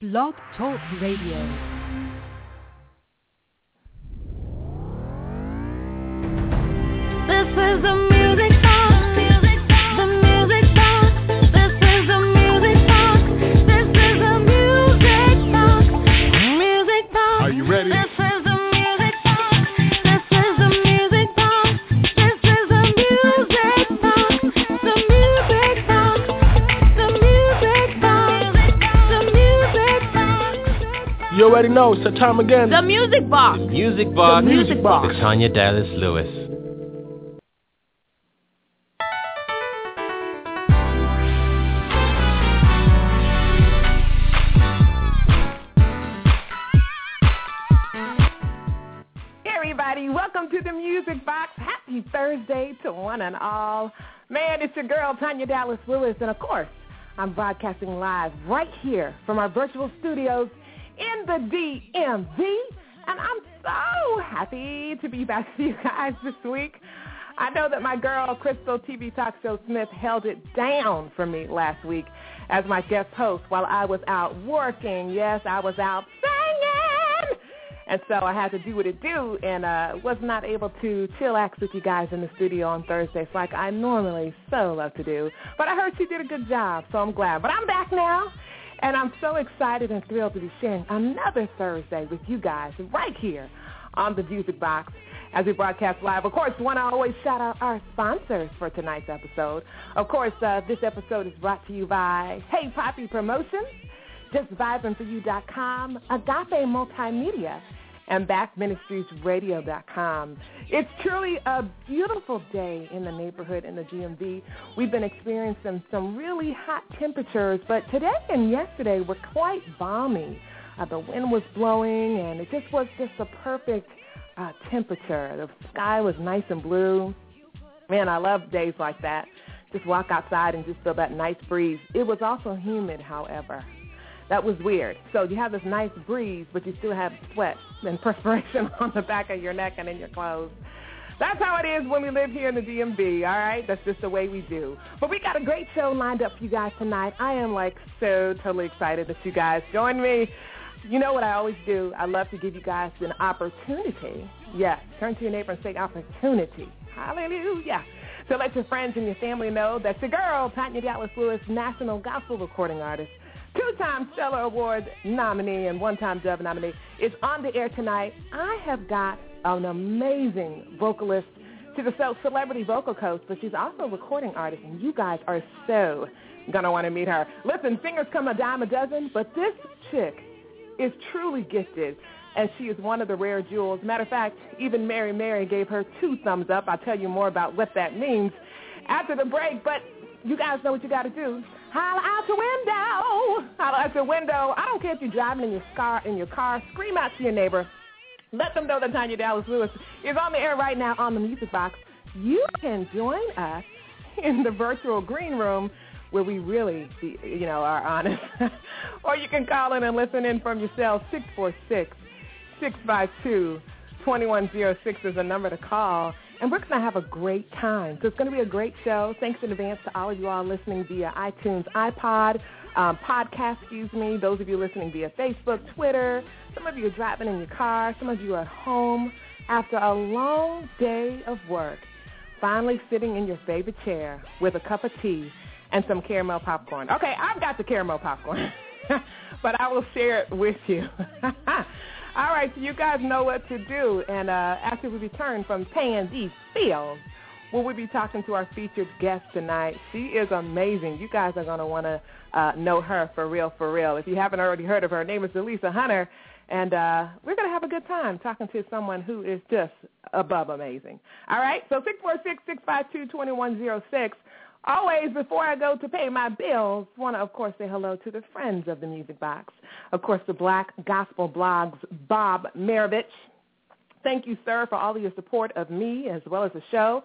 Blog Talk Radio. This is the already know, it's the time again. The music box. Music Box. The Music Box. With Tanya Dallas Lewis. Hey everybody, welcome to the Music Box. Happy Thursday to one and all. Man, it's your girl Tanya Dallas Lewis, and of course, I'm broadcasting live right here from our virtual studios in the DMV, and I'm so happy to be back with you guys this week. I know that my girl Crystal TV Talk Show Smith held it down for me last week as my guest host while I was out working. Yes, I was out singing. And so I had to do what it do and uh, was not able to chillax with you guys in the studio on Thursdays like I normally so love to do. But I heard she did a good job, so I'm glad. But I'm back now, and I'm so excited and thrilled to be sharing another Thursday with you guys right here on the Music Box as we broadcast live. Of course, want to always shout out our sponsors for tonight's episode. Of course, uh, this episode is brought to you by Hey Papi Promotions, JustVibingForYou.com, Agape Multimedia, and BAPMinistriesRadio.com. It's truly a beautiful day in the neighborhood in the DMV. We've been experiencing some really hot temperatures, but today and yesterday were quite balmy. Uh, the wind was blowing, and it just was just a perfect uh, temperature. The sky was nice and blue. Man, I love days like that. Just walk outside and just feel that nice breeze. It was also humid, however. That was weird. So you have this nice breeze, but you still have sweat and perspiration on the back of your neck and in your clothes. That's how it is when we live here in the DMV, all right? That's just the way we do. But we got a great show lined up for you guys tonight. I am like so totally excited that you guys join me. You know what I always do? I love to give you guys an opportunity. Yes, turn to your neighbor and say opportunity. Hallelujah. So let your friends and your family know that your girl, Tanya Dallas Lewis, national gospel recording artist, two-time Stellar Award nominee and one-time Dove nominee, is on the air tonight. I have got an amazing vocalist. She's a ce- celebrity vocal coach, but she's also a recording artist, and you guys are so going to want to meet her. Listen, singers come a dime a dozen, but this chick is truly gifted, and she is one of the rare jewels. Matter of fact, even Mary Mary gave her two thumbs up. I'll tell you more about what that means after the break, but you guys know what you got to do. Holler out the window. Holler out the window. I don't care if you're driving in your car, in your car. Scream out to your neighbor. Let them know that Tanya Dallas Lewis is on the air right now on the Music Box. You can join us in the virtual green room where we really, be, you know, are honest. or you can call in and listen in from your cell, 646-652-2106 is a number to call. And we're going to have a great time. So it's going to be a great show. Thanks in advance to all of you all listening via iTunes, iPod, um, podcast, excuse me. Those of you listening via Facebook, Twitter. Some of you are driving in your car. Some of you are at home after a long day of work. Finally sitting in your favorite chair with a cup of tea and some caramel popcorn. Okay, I've got the caramel popcorn, but I will share it with you. All right, so you guys know what to do. And uh, after we return from these bills, we'll we be talking to our featured guest tonight. She is amazing. You guys are going to want to uh, know her for real, for real. If you haven't already heard of her, her name is Dileesa Hunter. And uh, we're going to have a good time talking to someone who is just above amazing. All right, so 646-652-2106. Always, before I go to pay my bills, want to, of course, say hello to the friends of the Music Box. Of course, the Black Gospel Blogs, Bob Marovich. Thank you, sir, for all of your support of me as well as the show,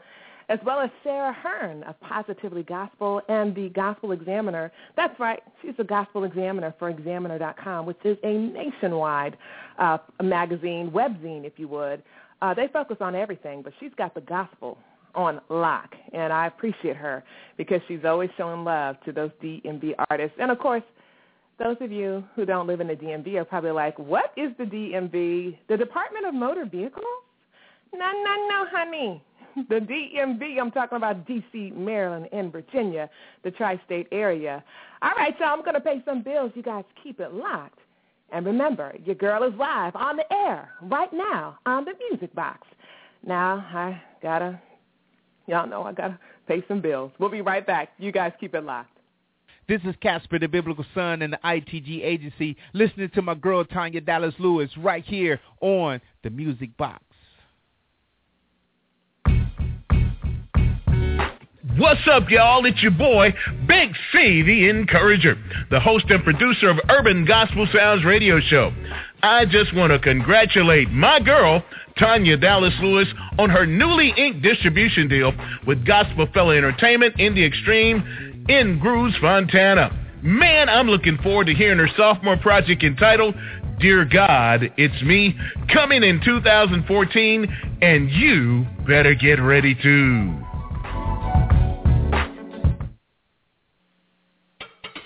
as well as Sarah Hearn of Positively Gospel and the Gospel Examiner. That's right. She's the Gospel Examiner for Examiner.com, which is a nationwide uh, magazine, webzine, if you would. Uh, they focus on everything, but she's got the gospel on lock, and I appreciate her because she's always showing love to those DMV artists. And, of course, those of you who don't live in the DMV are probably like, what is the DMV? The Department of Motor Vehicles? No, no, no, honey. The DMV, I'm talking about D.C., Maryland, and Virginia, the tri-state area. All right, so I'm going to pay some bills. You guys keep it locked. And remember, your girl is live on the air right now on the Music Box. Now, I got to, y'all know I got to pay some bills. We'll be right back. You guys keep it locked. This is Casper, the Biblical Son, and the ITG Agency, listening to my girl Tanya Dallas Lewis right here on the Music Box. What's up, y'all? It's your boy, Big C, the Encourager, the host and producer of Urban Gospel Sounds radio show. I just want to congratulate my girl, Tanya Dallas Lewis, on her newly inked distribution deal with Gospel Fella Entertainment in the Extreme in Grooves, Fontana. Man, I'm looking forward to hearing her sophomore project entitled Dear God, It's Me, coming in 2014, and you better get ready too.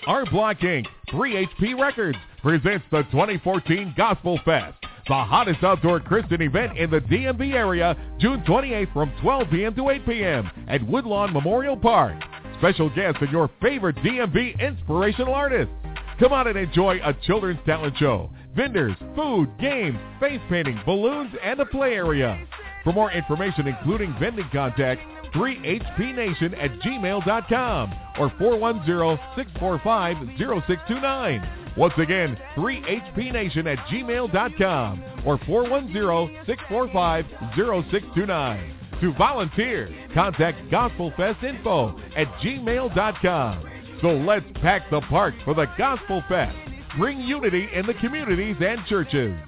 Our Block Inc., 3HP Records, presents the 2014 Gospel Fest, the hottest outdoor Christian event in the DMV area, June 28th from 12 p.m. to 8 p.m. at Woodlawn Memorial Park. Special guests and your favorite DMV inspirational artists. Come out and enjoy a children's talent show, vendors, food, games, face painting, balloons, and a play area. For more information, including vending contacts, 3hpnation at gmail.com or 410-645-0629. Once again, 3hpnation at gmail.com or 410-645-0629. To volunteer, contact gospelfestinfo at gmail.com. So let's pack the park for the Gospel Fest. Bring unity in the communities and churches.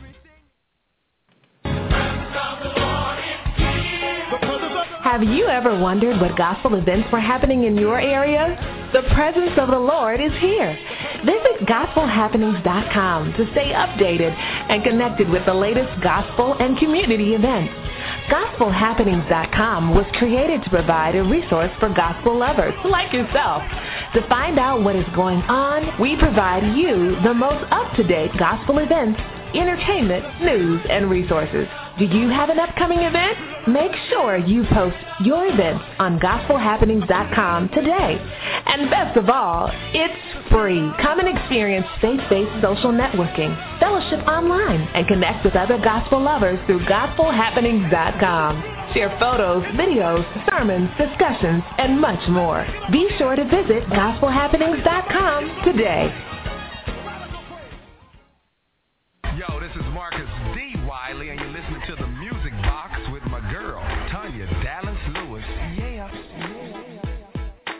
Have you ever wondered what gospel events were happening in your area? The presence of the Lord is here. Visit gospelhappenings.com to stay updated and connected with the latest gospel and community events. GospelHappenings.com was created to provide a resource for gospel lovers like yourself. To find out what is going on, we provide you the most up-to-date gospel events, entertainment, news, and resources. Do you have an upcoming event? Make sure you post your event on gospelhappenings.com today. And best of all, it's free. Come and experience faith-based social networking, fellowship online, and connect with other gospel lovers through gospelhappenings.com. Share photos, videos, sermons, discussions, and much more. Be sure to visit gospelhappenings.com today. Yo, this is Marcus D. Wiley, and you're listening to the Music Box with my girl, Tanya Dallas Lewis. Yeah.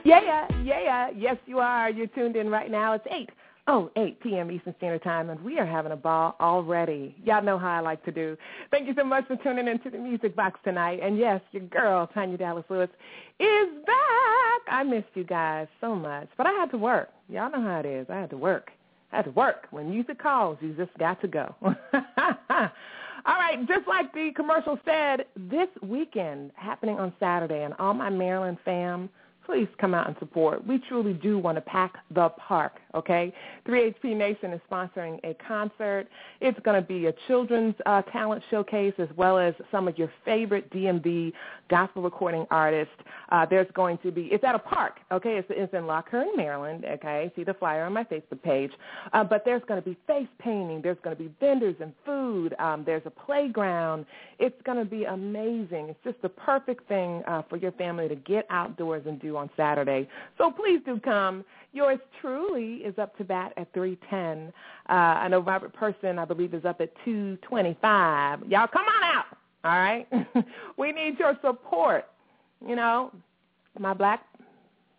Yeah, yeah, Yeah. yes you are. You're tuned in right now. It's 8. Oh, 8 p.m. Eastern Standard Time, and we are having a ball already. Y'all know how I like to do. Thank you so much for tuning into the Music Box tonight. And yes, your girl, Tanya Dallas Lewis, is back. I missed you guys so much, but I had to work. Y'all know how it is. I had to work. To work. When music calls, you just got to go. All right, just like the commercial said, this weekend happening on Saturday, and all my Maryland fam, please come out and support. We truly do want to pack the park, okay? 3HP Nation is sponsoring a concert. It's going to be a children's uh, talent showcase as well as some of your favorite DMV gospel recording artists. Uh, there's going to be, it's at a park, okay? It's, it's in Lochearn, Maryland, okay? See the flyer on my Facebook page. Uh, but there's going to be face painting. There's going to be vendors and food. Um, there's a playground. It's going to be amazing. It's just the perfect thing uh, for your family to get outdoors and do on Saturday. So please do come. Yours truly is up to bat at 310. Uh, I know Robert Person, I believe, is up at 225. Y'all come on out, all right? we need your support. You know, my black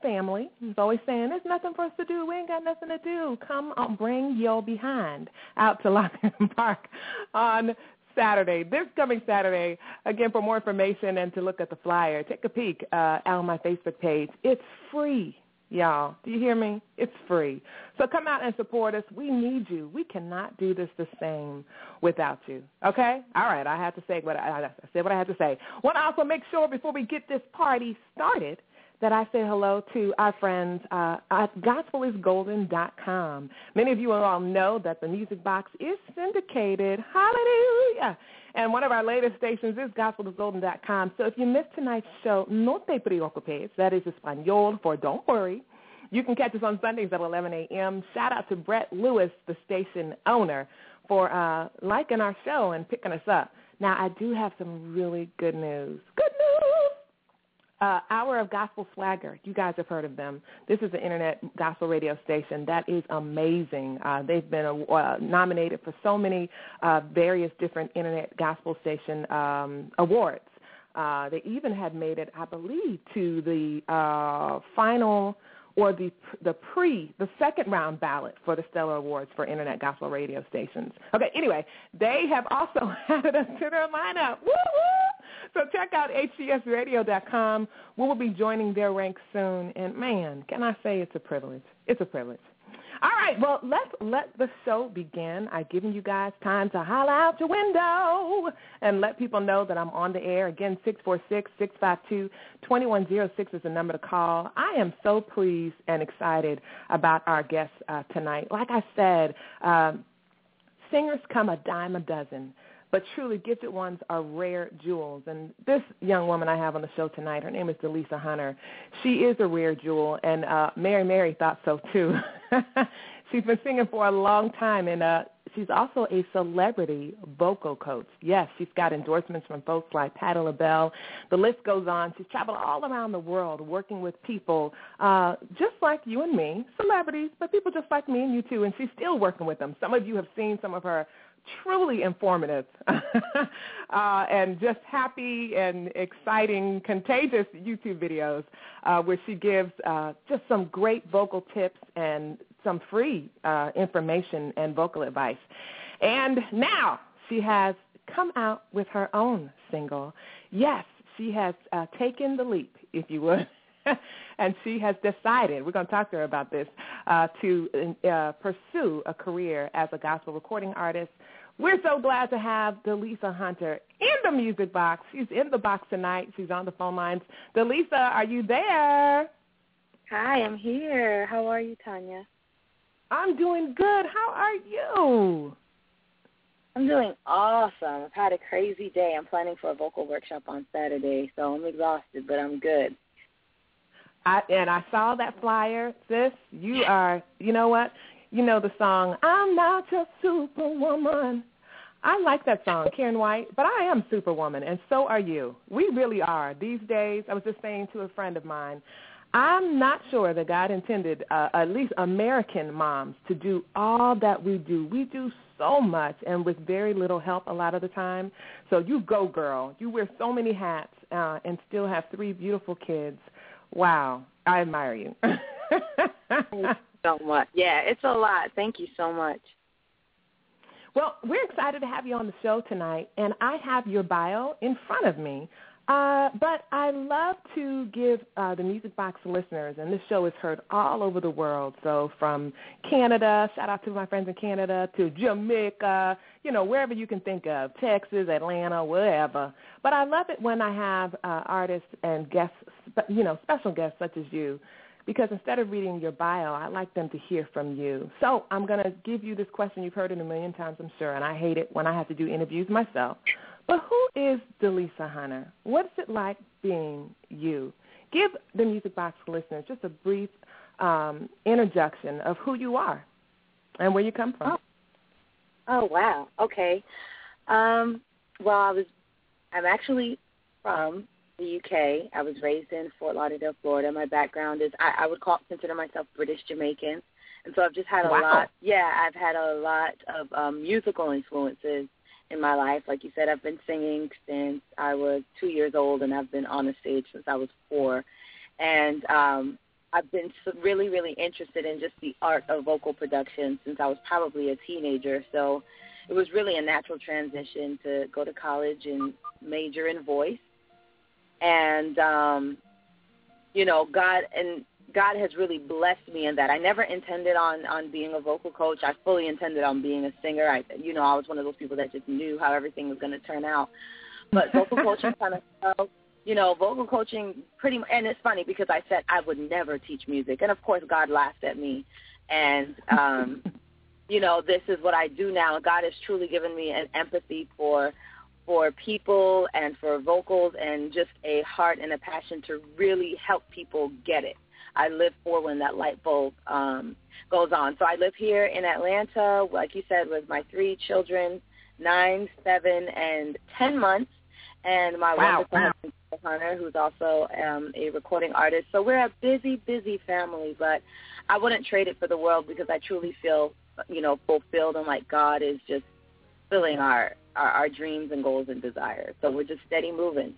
family is always saying, there's nothing for us to do. We ain't got nothing to do. Come on, bring your behind out to Lockton Park on Saturday, this coming Saturday. Again, for more information and to look at the flyer, take a peek uh, on my Facebook page. It's free, y'all. Do you hear me? It's free. So come out and support us. We need you. We cannot do this the same without you. Okay? All right. I had to say what I, I said. What I had to say. Want to also make sure before we get this party started that I say hello to our friends uh, at gospelisgolden.com. Many of you all know that the Music Box is syndicated. Hallelujah. And one of our latest stations is gospelisgolden.com. So if you missed tonight's show, no te preocupes. That is Espanol for don't worry. You can catch us on Sundays at 11 a.m. Shout out to Brett Lewis, the station owner, for uh, liking our show and picking us up. Now, I do have some really good news. Good news! Uh, Hour of Gospel Swagger. You guys have heard of them. This is an internet gospel radio station that is amazing. Uh, they've been uh, nominated for so many uh, various different internet gospel station um, awards. Uh, they even had made it, I believe, to the uh, final or the the pre the second round ballot for the Stellar Awards for Internet Gospel Radio Stations. Okay, anyway, they have also added us to their lineup. Woo woo! So check out hcsradio.com. We will be joining their ranks soon, and man, can I say it's a privilege? It's a privilege. All right, well, let's let the show begin. I've given you guys time to holler out your window and let people know that I'm on the air. Again, 646-652-2106 is the number to call. I am so pleased and excited about our guests uh, tonight. Like I said, um, singers come a dime a dozen but truly gifted ones are rare jewels. And this young woman I have on the show tonight, her name is Dileesa Hunter. She is a rare jewel, and uh, Mary Mary thought so too. she's been singing for a long time, and uh, she's also a celebrity vocal coach. Yes, she's got endorsements from folks like Patti LaBelle. The list goes on. She's traveled all around the world working with people uh, just like you and me, celebrities, but people just like me and you too, and she's still working with them. Some of you have seen some of her truly informative uh, and just happy and exciting, contagious YouTube videos uh, where she gives uh, just some great vocal tips and some free uh, information and vocal advice. And now she has come out with her own single. Yes, she has uh, taken the leap, if you would. and she has decided, we're going to talk to her about this, uh, to uh, pursue a career as a gospel recording artist, we're so glad to have Dileesa Hunter in the music box. She's in the box tonight. She's on the phone lines. Dileesa, are you there? Hi, I'm here. How are you, Tanya? I'm doing good. How are you? I'm doing awesome. I've had a crazy day. I'm planning for a vocal workshop on Saturday, so I'm exhausted, but I'm good. I, and I saw that flyer, sis. You are, you know what? You know the song, I'm not your superwoman. I like that song, Karyn White, but I am Superwoman, and so are you. We really are. These days, I was just saying to a friend of mine, I'm not sure that God intended uh, at least American moms to do all that we do. We do so much and with very little help a lot of the time. So you go, girl. You wear so many hats uh, and still have three beautiful kids. Wow. I admire you. so much. Yeah, it's a lot. Thank you so much. Well, we're excited to have you on the show tonight, and I have your bio in front of me. Uh, but I love to give uh, the Music Box listeners, and this show is heard all over the world. So from Canada, shout out to my friends in Canada, to Jamaica, you know, wherever you can think of, Texas, Atlanta, wherever. But I love it when I have uh, artists and guests, you know, special guests such as you because instead of reading your bio, I like them to hear from you. So I'm going to give you this question. You've heard it a million times, I'm sure, and I hate it when I have to do interviews myself. But who is Dileesa Hunter? What's it like being you? Give the Music Box listeners just a brief um, introduction of who you are and where you come from. Oh, oh wow. Okay. Um, well, I was. I'm actually from the UK. I was raised in Fort Lauderdale, Florida. My background is I, I would call consider myself British Jamaican, and so I've just had a wow. lot. Yeah, I've had a lot of um, musical influences in my life. Like you said, I've been singing since I was two years old, and I've been on the stage since I was four. And um, I've been really, really interested in just the art of vocal production since I was probably a teenager. So it was really a natural transition to go to college and major in voice and um you know god and god has really blessed me in that i never intended on on being a vocal coach i fully intended on being a singer i you know i was one of those people that just knew how everything was going to turn out but vocal coaching kind of fell you know, vocal coaching pretty much, and it's funny because I said I would never teach music. And of course God laughed at me. And, um, you know, this is what I do now. God has truly given me an empathy for, for people and for vocals and just a heart and a passion to really help people get it. I live for when that light bulb um, goes on. So I live here in Atlanta, like you said, with my three children, nine, seven, and ten months, and my Wow. wonderful husband Hunter, who's also um, a recording artist. So we're a busy, busy family, but I wouldn't trade it for the world because I truly feel, you know, fulfilled and like God is just filling our our, our dreams and goals and desires. So we're just steady moving.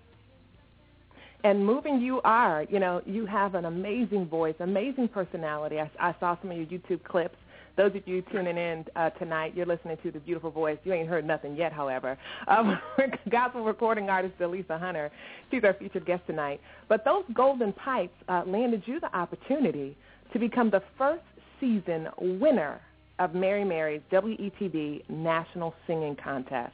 And moving you are. You know, you have an amazing voice, amazing personality. I, I saw some of your YouTube clips. Those of you tuning in uh, tonight, you're listening to the beautiful voice. You ain't heard nothing yet, however. Um, gospel recording artist Dileesa Hunter. She's our featured guest tonight. But those golden pipes uh, landed you the opportunity to become the first season winner of Mary Mary's WETV National Singing Contest.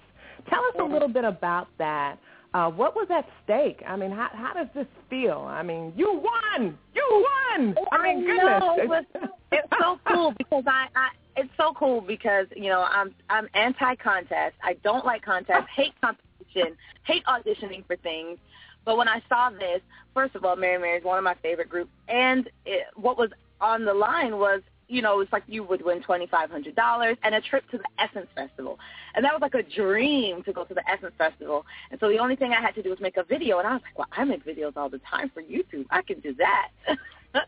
Tell us a little bit about that. Uh, what was at stake? I mean, how, how does this feel? I mean, you won! You won! I mean, goodness. it's so cool because I, I it's so cool because you know I'm I'm anti contest. I don't like contests. Hate competition. Hate auditioning for things. But when I saw this, first of all, Mary Mary is one of my favorite groups, and it, what was on the line was you know, it's like you would win twenty five hundred dollars and a trip to the Essence Festival, and that was like a dream to go to the Essence Festival. And so the only thing I had to do was make a video, and I was like, well, I make videos all the time for YouTube. I can do that.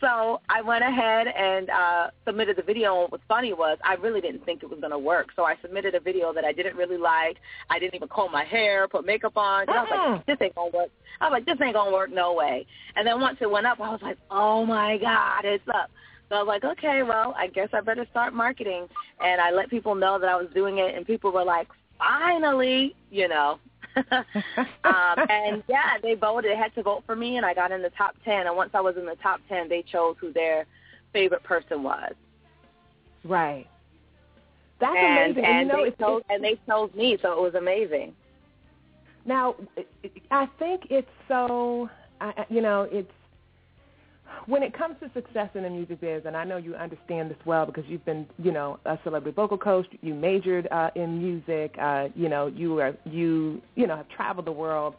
so I went ahead and uh, submitted the video. And what was funny was I really didn't think it was going to work. So I submitted a video that I didn't really like. I didn't even comb my hair, put makeup on. 'cause I was like, this ain't going to work. I was like, this ain't going to work, no way. And then once it went up, I was like, oh my God, it's up. So I was like, okay, well, I guess I better start marketing. And I let people know that I was doing it, and people were like, finally, you know. um, and yeah, they voted. They had to vote for me, and I got in the top ten. And once I was in the top ten, they chose who their favorite person was. Right. That's and, amazing. And, and you know, they it's, chose, and they chose me, so it was amazing. now, I think it's so, you know, it's when it comes to success in the music biz, and I know you understand this well because you've been, you know, a celebrity vocal coach. You majored uh, in music. Uh, you know, you are you, you know, have traveled the world.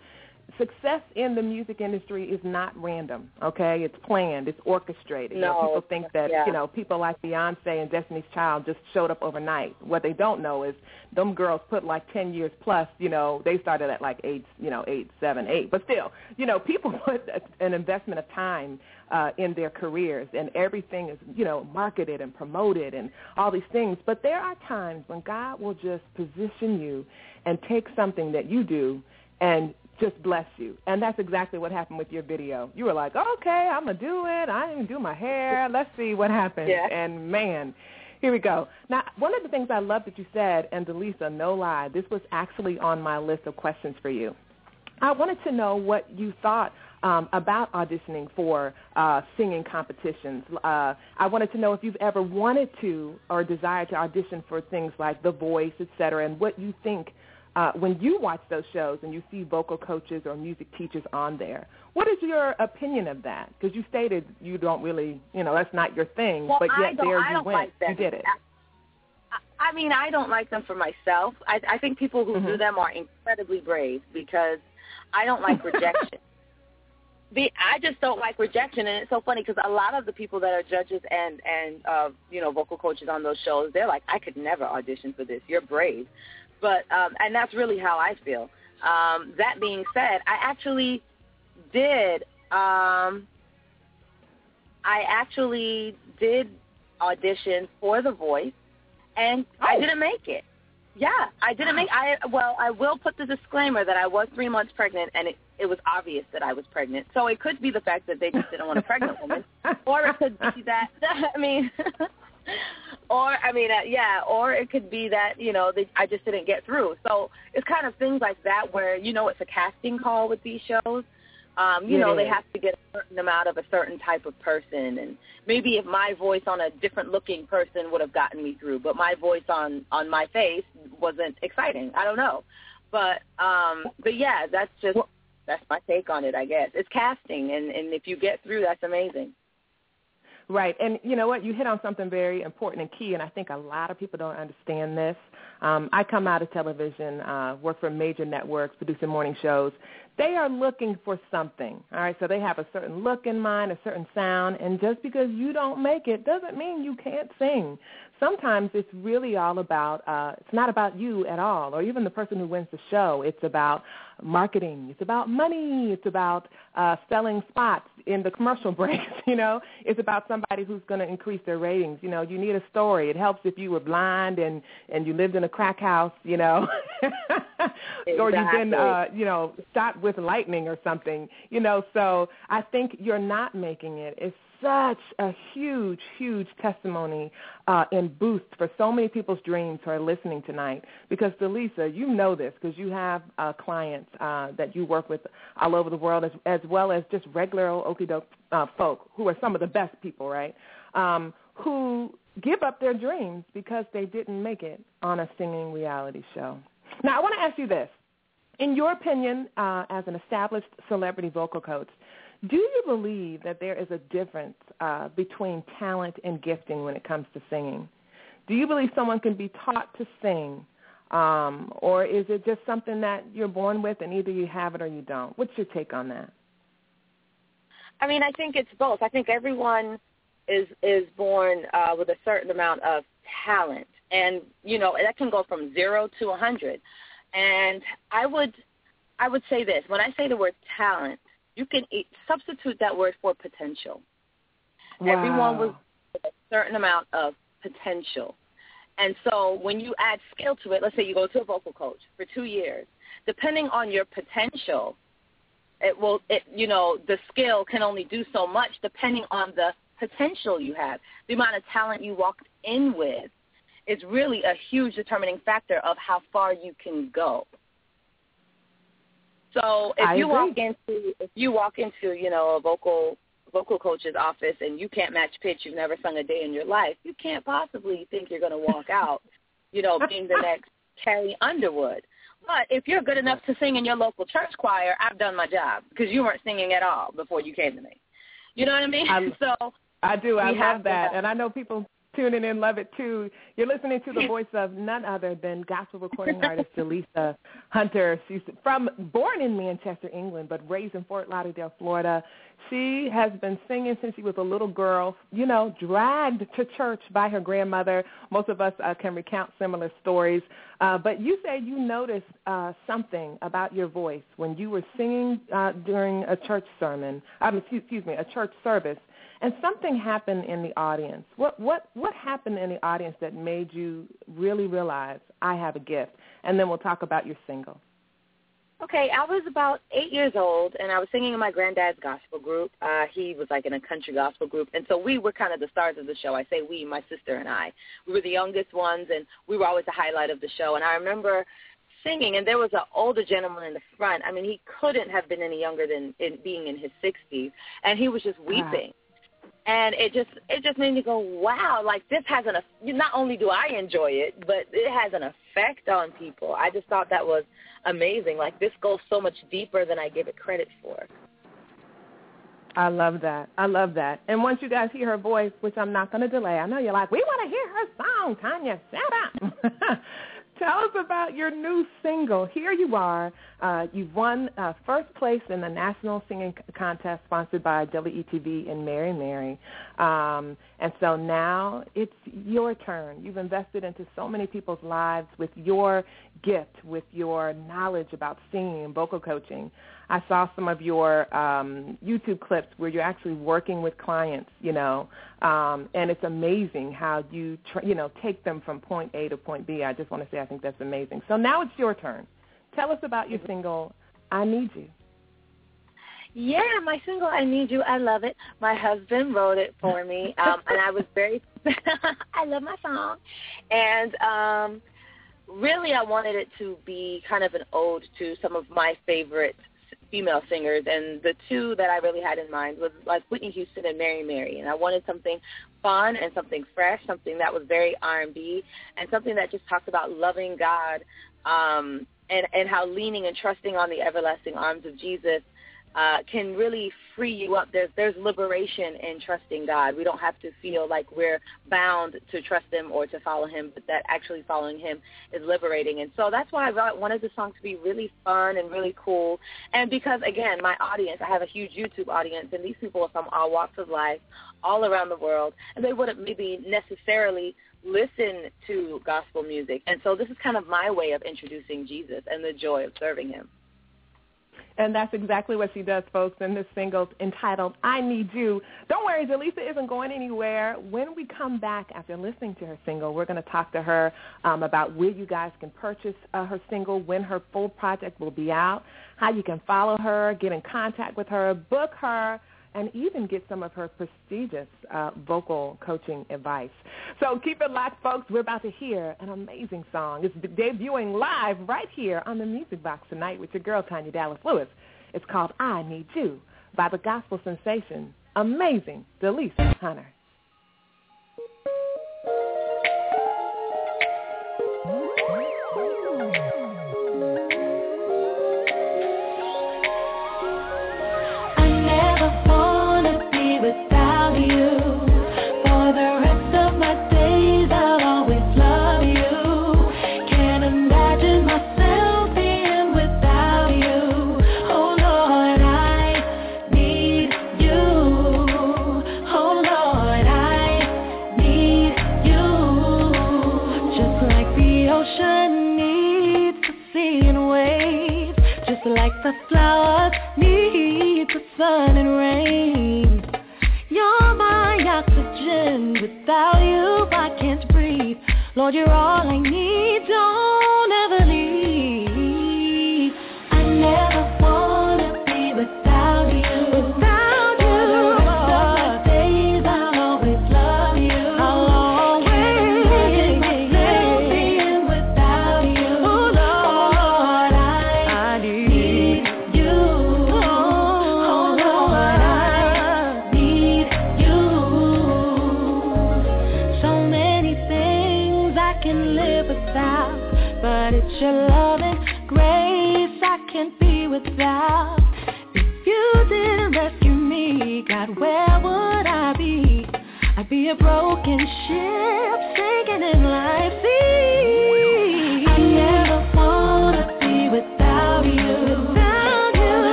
Success in the music industry is not random. Okay, it's planned. It's orchestrated. You know, No, people think that yeah. you know people like Beyonce and Destiny's Child just showed up overnight. What they don't know is them girls put like ten years plus. You know, they started at like eight, you know, eight, seven, eight. But still, you know, people put an investment of time uh, in their careers, and everything is, you know, marketed and promoted and all these things. But there are times when God will just position you and take something that you do and just bless you. And that's exactly what happened with your video. You were like, okay, I'm going to do it. I didn't do my hair. Let's see what happens. Yeah. And man, here we go. Now, one of the things I love that you said, and Dileesa, no lie, this was actually on my list of questions for you. I wanted to know what you thought um, about auditioning for uh, singing competitions. Uh, I wanted to know if you've ever wanted to or desired to audition for things like The Voice, et cetera, and what you think uh, when you watch those shows and you see vocal coaches or music teachers on there. What is your opinion of that? Because you stated you don't really, you know, that's not your thing, Well, but yet there you went. like. You did it. I mean, I don't like them for myself. I, I think people who do Mhm. them are incredibly brave because I don't like rejection. Be, I just don't like rejection, and it's so funny because a lot of the people that are judges and and uh, you know vocal coaches on those shows, they're like, I could never audition for this. You're brave, but um, and that's really how I feel. Um, that being said, I actually did. Um, I actually did audition for The Voice, and I Oh. didn't make it. Yeah, I didn't make. I well, I will put the disclaimer that I was three months pregnant, and it it was obvious that I was pregnant. So it could be the fact that they just didn't want a pregnant woman, or it could be that I mean, or I mean, uh, yeah, or it could be that you know they, I just didn't get through. So it's kind of things like that where you know it's a casting call with these shows. Um, you It know, they have to get a certain amount of a certain type of person, and maybe if my voice on a different looking person would have gotten me through, but my voice on on my face wasn't exciting. I don't know, but um, but yeah, that's just that's my take on it. I guess it's casting, and and if you get through, that's amazing. Right. And you know what? You hit on something very important and key, and I think a lot of people don't understand this. Um, I come out of television, uh, work for major networks, producing morning shows. They are looking for something. All right. So they have a certain look in mind, a certain sound, and just because you don't make it doesn't mean you can't sing. Sometimes it's really all about, uh, it's not about you at all, or even the person who wins the show. It's about marketing. It's about money. It's about uh, selling spots in the commercial breaks. You know, it's about somebody who's going to increase their ratings. You know, you need a story. It helps if you were blind and and you lived in a crack house. You know, or you've been uh, you know shot with lightning or something. You know, so I think you're not making it. It's such a huge, huge testimony uh, and boost for so many people's dreams who are listening tonight. Because, Dileesa, you know this because you have uh, clients uh, that you work with all over the world as, as well as just regular Okie uh, folk who are some of the best people, right, um, who give up their dreams because they didn't make it on a singing reality show. Now, I want to ask you this. In your opinion, uh, as an established celebrity vocal coach, do you believe that there is a difference uh, between talent and gifting when it comes to singing? Do you believe someone can be taught to sing, um, or is it just something that you're born with and either you have it or you don't? What's your take on that? I mean, I think it's both. I think everyone is is born uh, with a certain amount of talent, and you know that can go from zero to a hundred. And I would I would say this when I say the word talent, you can substitute that word for potential. Wow. Everyone was a certain amount of potential. And so when you add skill to it, let's say you go to a vocal coach for two years, depending on your potential, it will, it, you know, the skill can only do so much depending on the potential you have. The amount of talent you walked in with is really a huge determining factor of how far you can go. So if I you agree. walk into if you walk into you know a vocal vocal coach's office and you can't match pitch, you've never sung a day in your life, you can't possibly think you're going to walk out, you know, being the next Carrie Underwood. But if you're good enough to sing in your local church choir, I've done my job because you weren't singing at all before you came to me. You know what I mean? I- so I do. I have love that, and I know people tuning in love it too. You're listening to the voice of none other than gospel recording artist Dileesa Hunter. She's from born in Manchester, England, but raised in Fort Lauderdale, Florida. She has been singing since she was a little girl. You know, dragged to church by her grandmother. Most of us uh, can recount similar stories. Uh, but you said you noticed uh, something about your voice when you were singing uh, during a church sermon. Um, excuse, excuse me, a church service and something happened in the audience. What what what happened in the audience that made you really realize I have a gift? And then we'll talk about your single. Okay, I was about eight years old, and I was singing in my granddad's gospel group. Uh, he was like in a country gospel group, and so we were kind of the stars of the show. I say we, my sister and I. We were the youngest ones, and we were always the highlight of the show. And I remember singing, and there was an older gentleman in the front. I mean, he couldn't have been any younger than in, being in his 60s, and he was just weeping. And it just it just made me go, wow! Like this has an not only do I enjoy it, but it has an effect on people. I just thought that was amazing. Like this goes so much deeper than I give it credit for. I love that. I love that. And once you guys hear her voice, which I'm not going to delay, I know you're like, we want to hear her song, Tanya. Shut up. Tell us about your new single. Here you are. Uh, you've won uh, first place in the National Singing Contest sponsored by WETV and Mary Mary. Um, and so now it's your turn. You've invested into so many people's lives with your gift, with your knowledge about singing and vocal coaching. I saw some of your um, YouTube clips where you're actually working with clients, you know, um, and it's amazing how you, tr- you know, take them from point A to point B. I just want to say I think that's amazing. So now it's your turn. Tell us about your single, I Need You. Yeah, my single "I Need You," I love it. My husband wrote it for me, um, and I was very. I love my song, and um, really, I wanted it to be kind of an ode to some of my favorite female singers, and the two that I really had in mind was like Whitney Houston and Mary Mary, and I wanted something fun and something fresh, something that was very R&B, and something that just talked about loving God um, and and how leaning and trusting on the everlasting arms of Jesus uh, can really free you up. There's there's liberation in trusting God. We don't have to feel like we're bound to trust Him or to follow Him, but that actually following Him is liberating. And so that's why I wanted the song to be really fun and really cool. And because again, my audience, I have a huge YouTube audience, and these people are from all walks of life, all around the world, and they wouldn't maybe necessarily listen to gospel music. And so this is kind of my way of introducing Jesus and the joy of serving Him. And that's exactly what she does, folks, in this single entitled I Need You. Don't worry, Dileesa isn't going anywhere. When we come back after listening to her single, we're going to talk to her um, about where you guys can purchase uh, her single, when her full project will be out, how you can follow her, get in contact with her, book her, and even get some of her prestigious uh, vocal coaching advice. So keep it locked, folks. We're about to hear an amazing song. It's debuting live right here on the Music Box tonight with your girl, Tanya Dallas Lewis. It's called I Need You by the gospel sensation, amazing Dileesa Hunter. The flowers need the sun and rain. You're my oxygen. Without you, I can't breathe. Lord, you're all I need. Don't ever leave.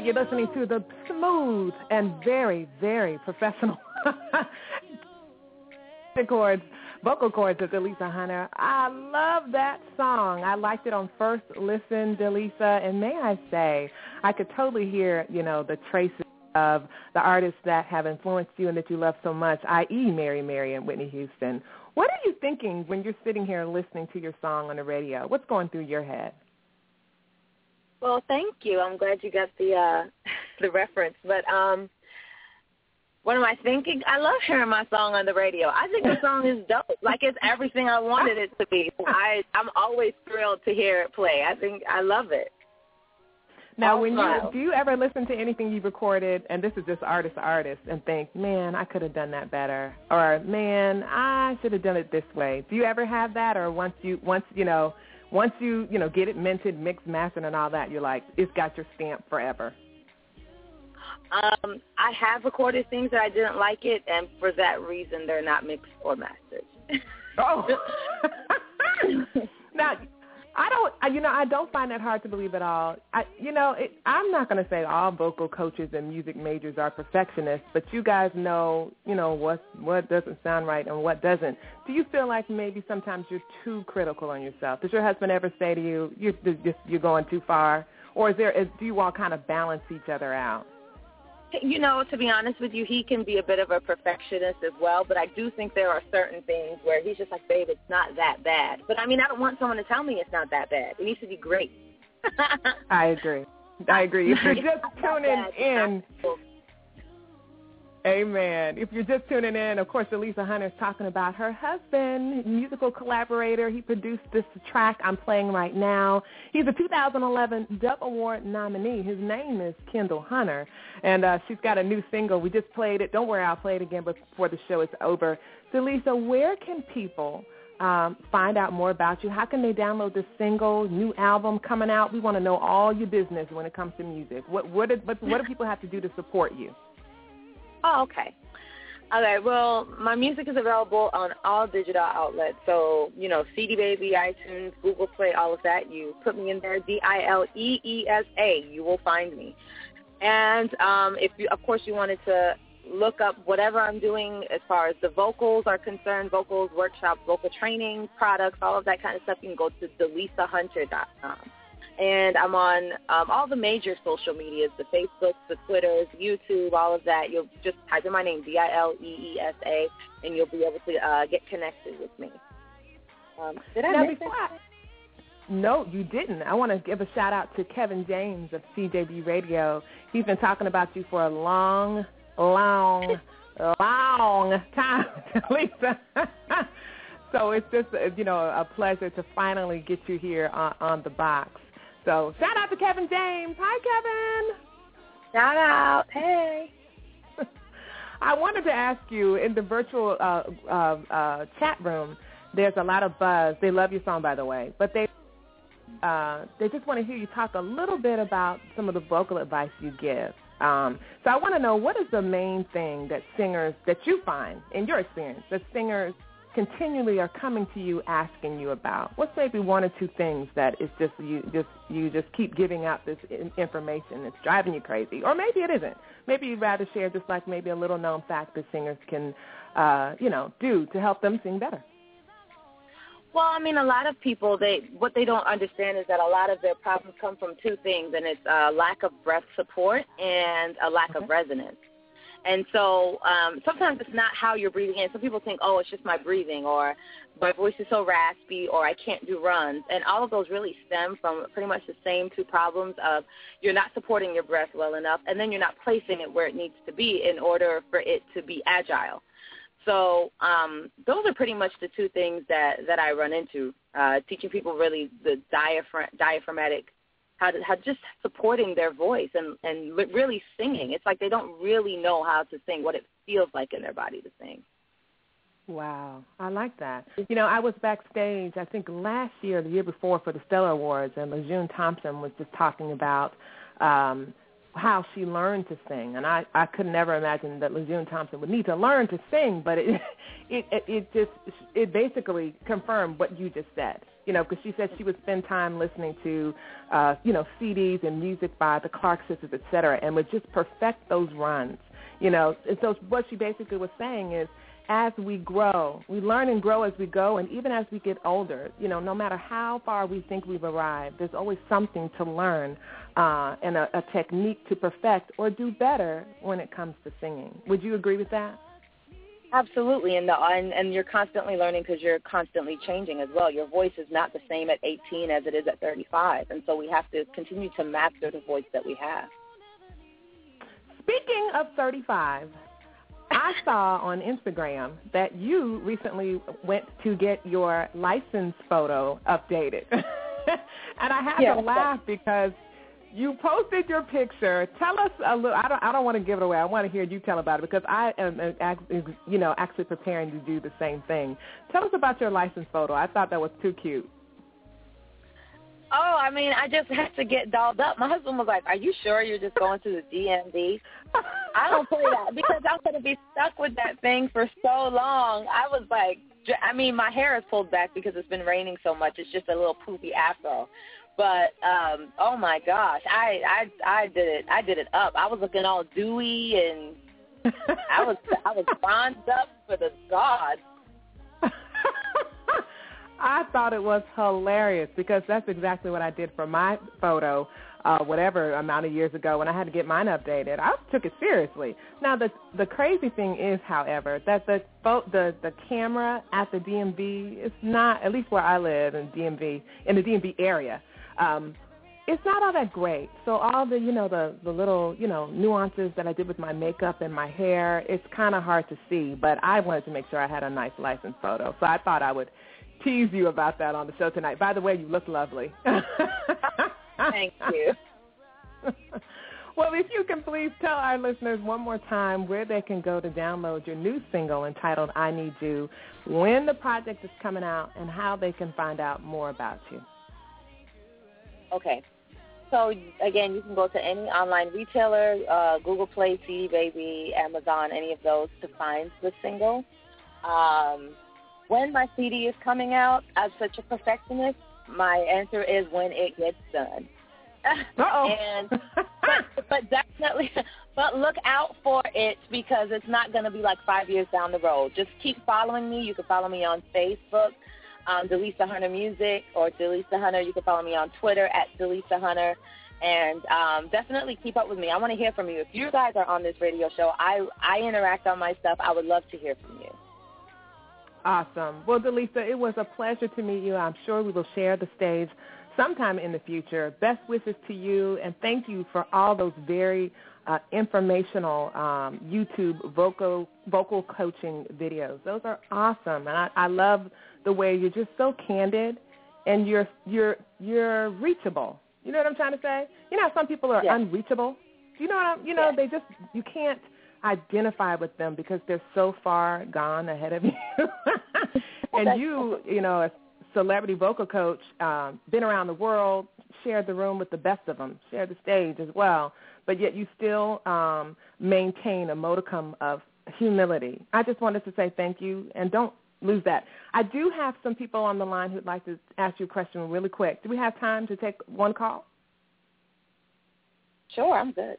Right. You're listening to the smooth and very, very professional chords, vocal chords of Dileesa Hunter. I love that song. I liked it on first listen, Dileesa, and may I say, I could totally hear, you know, the traces of the artists that have influenced you and that you love so much, i.e. Mary Mary and Whitney Houston. What are you thinking when you're sitting here listening to your song on the radio? What's going through your head? Well, thank you. I'm glad you got the uh the reference. But um what am I thinking? I love hearing my song on the radio. I think the song is dope. Like it's everything I wanted it to be. I I'm always thrilled to hear it play. I think I love it. Now, when you do you ever listen to anything you've recorded, and this is just artist to artist, and think, man, I could have done that better, or man, I should have done it this way. Do you ever have that, or once you once you know once you you know get it minted, mixed, mastered, and all that, you're like, it's got your stamp forever. Um, I have recorded things that I didn't like it, and for that reason, they're not mixed or mastered. Oh. now, I don't, you know, I don't find that hard to believe at all. I, you know, it, I'm not going to say all vocal coaches and music majors are perfectionists, but you guys know, you know, what what doesn't sound right and what doesn't. Do you feel like maybe sometimes you're too critical on yourself? Does your husband ever say to you, you're just you're going too far, or is there? Is, do you all kind of balance each other out? You know, to be honest with you, he can be a bit of a perfectionist as well, but I do think there are certain things where he's just like, babe, it's not that bad. But I mean, I don't want someone to tell me it's not that bad. It needs to be great. I agree. I agree. If you're just tuning in, Amen. If you're just tuning in, of course, Dileesa Hunter is talking about her husband, musical collaborator. He produced this track I'm playing right now. He's a 2011 Dove Award nominee. His name is Kendall Hunter, and uh, she's got a new single. We just played it. Don't worry, I'll play it again before the show is over. So, Lisa, where can people um, find out more about you? How can they download this single, new album coming out? We want to know all your business when it comes to music. What what, did, what, what do people have to do to support you? Oh, okay. All right. well, my music is available on all digital outlets. So, you know, CD Baby, iTunes, Google Play, all of that. You put me in there, D-I-L-E-E-S-A. You will find me. And um, if you, of course, you wanted to look up whatever I'm doing as far as the vocals are concerned, vocals, workshops, vocal training, products, all of that kind of stuff, you can go to dileesahunter.com. And I'm on um, all the major social medias, the Facebooks, the Twitters, YouTube, all of that. You'll just type in my name, D-I-L-E-E-S-A, and you'll be able to uh, get connected with me. Um, did I Now, miss before it? No, you didn't. I want to give a shout out to Kevin James of CJB Radio. He's been talking about you for a long, long, long time, Lisa. so it's just you know a pleasure to finally get you here on, on the box. So shout out to Kevin James. Hi, Kevin. Shout out. Hey. I wanted to ask you in the virtual uh, uh, uh, chat room. There's a lot of buzz. They love your song, by the way, but they uh, they just want to hear you talk a little bit about some of the vocal advice you give. Um, so I want to know what is the main thing that singers that you find in your experience that singers continually are coming to you asking you about. What's maybe one or two things that is just you just you just keep giving out this information that's driving you crazy, or maybe it isn't. Maybe you'd rather share just like maybe a little known fact that singers can, uh, you know, do to help them sing better. Well, I mean, a lot of people they what they don't understand is that a lot of their problems come from two things, and it's a lack of breath support and a lack of resonance. And so um, sometimes it's not how you're breathing in. Some people think, oh, it's just my breathing, or my voice is so raspy, or I can't do runs. And all of those really stem from pretty much the same two problems of you're not supporting your breath well enough, and then you're not placing it where it needs to be in order for it to be agile. So um, those are pretty much the two things that, that I run into, uh, teaching people really the diaphragm, diaphragmatic how to how just supporting their voice and and really singing. It's like they don't really know how to sing, what it feels like in their body to sing. Wow, I like that. You know, I was backstage, I think last year, the year before, for the Stellar Awards, and LeJune Thompson was just talking about um, how she learned to sing, and I I could never imagine that LeJune Thompson would need to learn to sing, but it it it, it just it basically confirmed what you just said. You know, because she said she would spend time listening to, uh, you know, CDs and music by the Clark sisters, et cetera, and would just perfect those runs. You know, and so what she basically was saying is as we grow. We learn and grow as we go, and even as we get older, you know, no matter how far we think we've arrived, there's always something to learn uh, and a, a technique to perfect or do better when it comes to singing. Would you agree with that? Absolutely, and the and, and you're constantly learning because you're constantly changing as well. Your voice is not the same at 18 as it is at 35, and so we have to continue to master the voice that we have. Speaking of 35, I saw on Instagram that you recently went to get your license photo updated. and I had Yeah. to laugh because you posted your picture. Tell us a little. I don't. I don't want to give it away. I want to hear you tell about it because I am, you know, actually preparing to do the same thing. Tell us about your license photo. I thought that was too cute. Oh, I mean, I just had to get dolled up. My husband was like, "Are you sure you're just going to the DMV?" I don't play that because I'm going to be stuck with that thing for so long. I was like, I mean, my hair is pulled back because it's been raining so much. It's just a little poofy afro. But um, oh my gosh, I I I did it. I did it up. I was looking all dewy and I was I was bronzed up for the gods. I thought it was hilarious because that's exactly what I did for my photo, uh, whatever amount of years ago when I had to get mine updated. I took it seriously. Now the the crazy thing is, however, that the pho- the the camera at the DMV is not, at least where I live in DMV in the DMV area. Um, it's not all that great. So all the you know the the little you know nuances that I did with my makeup and my hair, it's kind of hard to see. But I wanted to make sure I had a nice license photo, so I thought I would tease you about that on the show tonight. By the way, you look lovely. Thank you. well, if you can please tell our listeners one more time where they can go to download your new single entitled I Need You, when the project is coming out, and how they can find out more about you. Okay. So again, you can go to any online retailer, uh, Google Play, CD Baby, Amazon, any of those to find the single. Um, when my CD is coming out, as such a perfectionist, my answer is when it gets done. And but, but definitely, but look out for it because it's not going to be like five years down the road. Just keep following me. You can follow me on Facebook, um, Dileesa Hunter Music, or Dileesa Hunter. You can follow me on Twitter at Dileesa Hunter. And um, definitely keep up with me. I want to hear from you. If you guys are on this radio show, I I interact on my stuff. I would love to hear from you. Awesome. Well, Dileesa, it was a pleasure to meet you. I'm sure we will share the stage sometime in the future. Best wishes to you, and thank you for all those very uh, informational um, YouTube vocal vocal coaching videos. Those are awesome, and I, I love the way you're just so candid and you're you're you're reachable. You know what I'm trying to say? You know, how some people are Yeah. unreachable. You know what I'm? You know, Yeah. they just you can't identify with them because they're so far gone ahead of you. and you, you know, a celebrity vocal coach, um, been around the world, shared the room with the best of them, shared the stage as well, but yet you still um, maintain a modicum of humility. I just wanted to say thank you, and don't lose that. I do have some people on the line who'd like to ask you a question really quick. Do we have time to take one call? Sure, I'm good.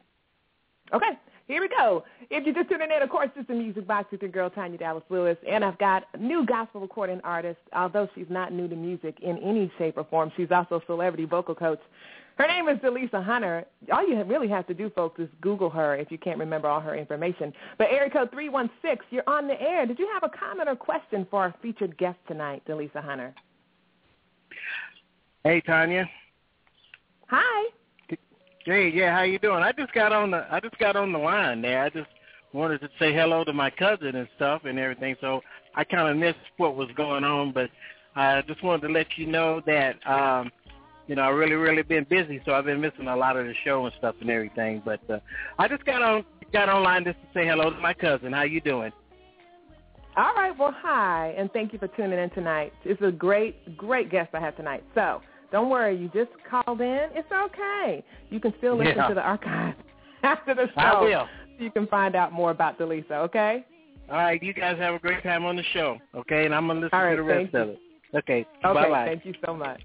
Okay, here we go. If you're just tuning in, of course, it's the Music Box with your girl, Tanya Dallas Lewis. And I've got a new gospel recording artist, although she's not new to music in any shape or form. She's also a celebrity vocal coach. Her name is Dileesa Hunter. All you really have to do, folks, is Google her if you can't remember all her information. But area code 316, you're on the air. Did you have a comment or question for our featured guest tonight, Dileesa Hunter? Hey Tanya. Hi. Hey, yeah, how you doing? I just got on the I just got on the line there. I just wanted to say hello to my cousin and stuff and everything. So I kind of missed what was going on, but I just wanted to let you know that um you know, I really really been busy, so I've been missing a lot of the show and stuff and everything, but uh, I just got on got online just to say hello to my cousin. How you doing? All right. Well, hi, and thank you for tuning in tonight. It's a great, great guest I have tonight. So don't worry. You just called in. It's okay. You can still listen Yeah. to the archive after the show. I will. So you can find out more about Dileesa, okay? All right, you guys have a great time on the show, okay? And I'm gonna listen right, to the rest thank of it. Okay, Okay. bye bye. Thank you so much.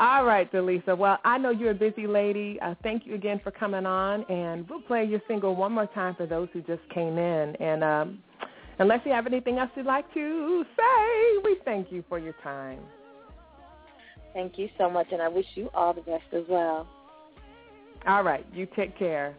All right, Dileesa. Well, I know you're a busy lady. Uh, thank you again for coming on, and we'll play your single one more time for those who just came in. And um, unless you have anything else you'd like to say, we thank you for your time. Thank you so much, and I wish you all the best as well. All right, you take care.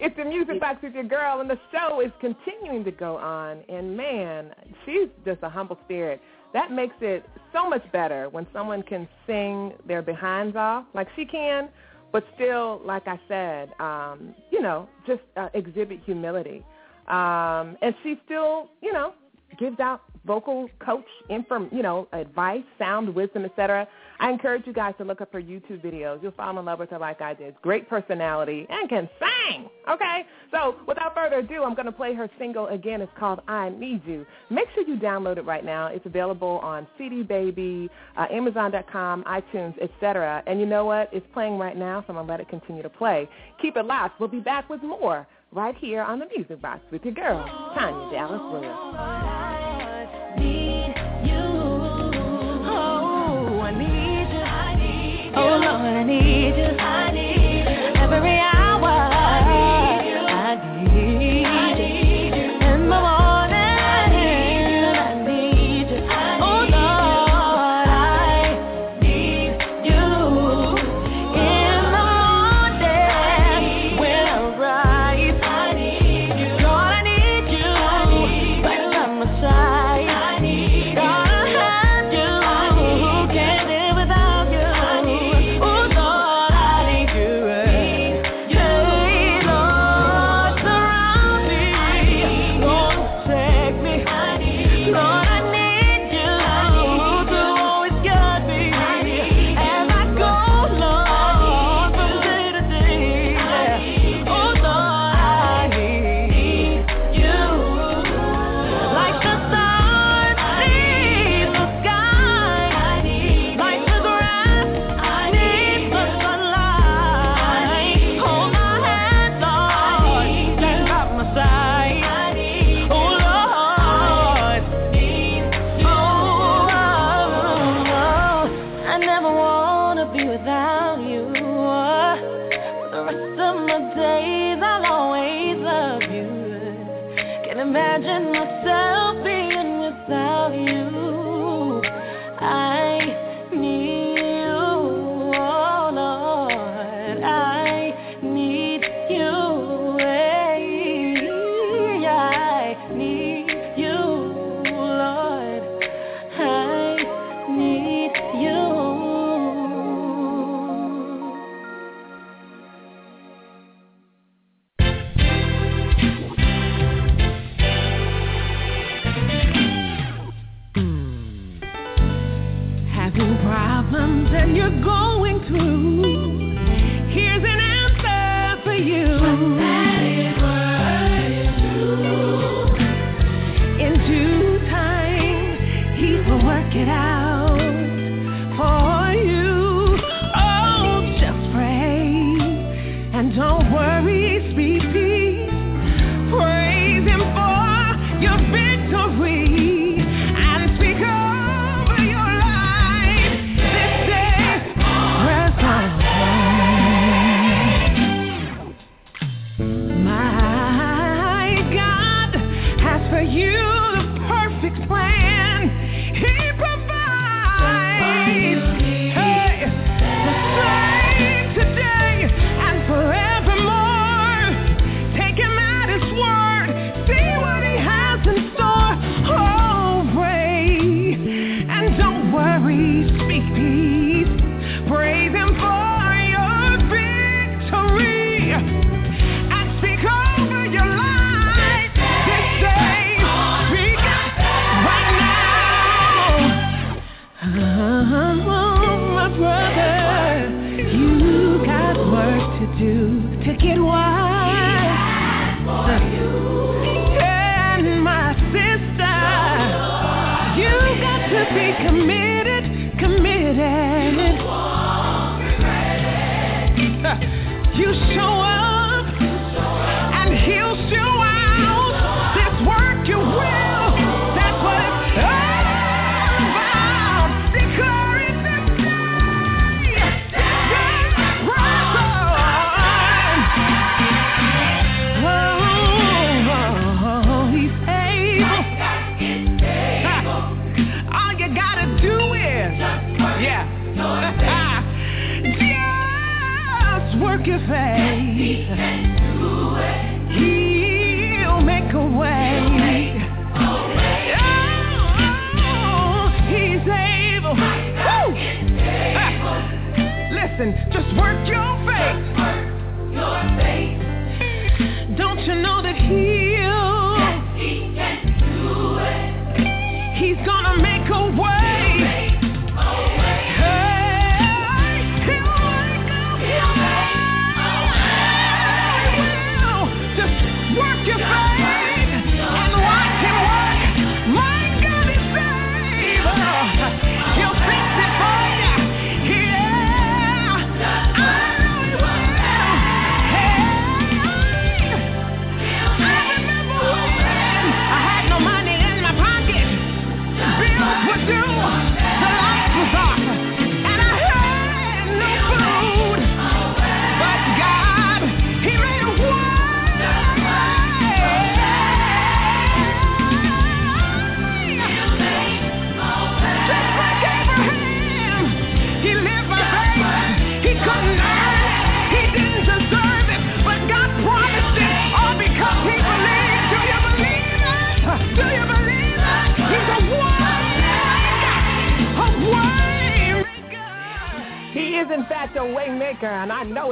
It's the Music Box with your girl, and the show is continuing to go on. And man, she's just a humble spirit. That makes it so much better when someone can sing their behinds off like she can, but still, like I said, um, you know, just uh, exhibit humility. Um, and she still, you know, gives out vocal coach inform, you know, advice, sound wisdom, etc. I encourage you guys to look up her YouTube videos. You'll fall in love with her like I did. Great personality and can sing. Okay? So without further ado, I'm going to play her single again. It's called I Need You. Make sure you download it right now. It's available on CD Baby, uh, Amazon.com, iTunes, etc. And you know what? It's playing right now, so I'm going to let it continue to play. Keep it locked. We'll be back with more right here on the Music Box with your girl, Tanya Dallas Lewis. Oh Lord, I need you.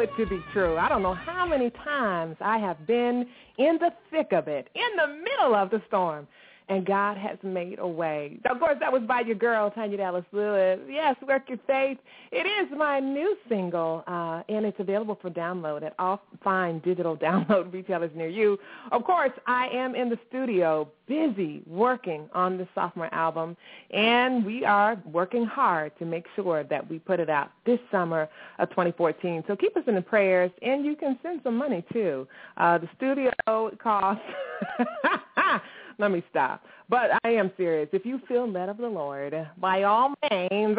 It to be true. I don't know how many times I have been in the thick of it, in the middle of the storm, and God has made a way. Of course, that was by your girl, Tanya Dallas Lewis. Yes, Work Your Faith. It is my new single, uh, and it's available for download at all fine digital download retailers near you. Of course, I am in the studio, busy working on the sophomore album, and we are working hard to make sure that we put it out this summer of 2014. So keep us in the prayers, and you can send some money too. Uh, the studio costs. Let me stop. But I am serious. If you feel led of the Lord, by all means,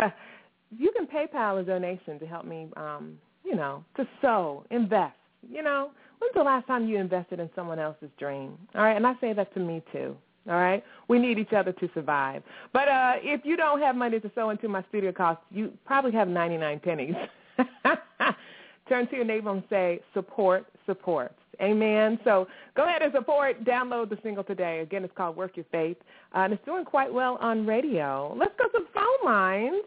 you can PayPal a donation to help me, um, you know, to sow, invest. You know, when's the last time you invested in someone else's dream? All right, and I say that to me too. All right, we need each other to survive. But uh, if you don't have money to sow into my studio costs, you probably have 99 pennies. Turn to your neighbor and say, support supports. Amen. So go ahead and support. Download the single today. Again, it's called Work Your Faith. Uh, and it's doing quite well on radio. Let's go to the phone lines.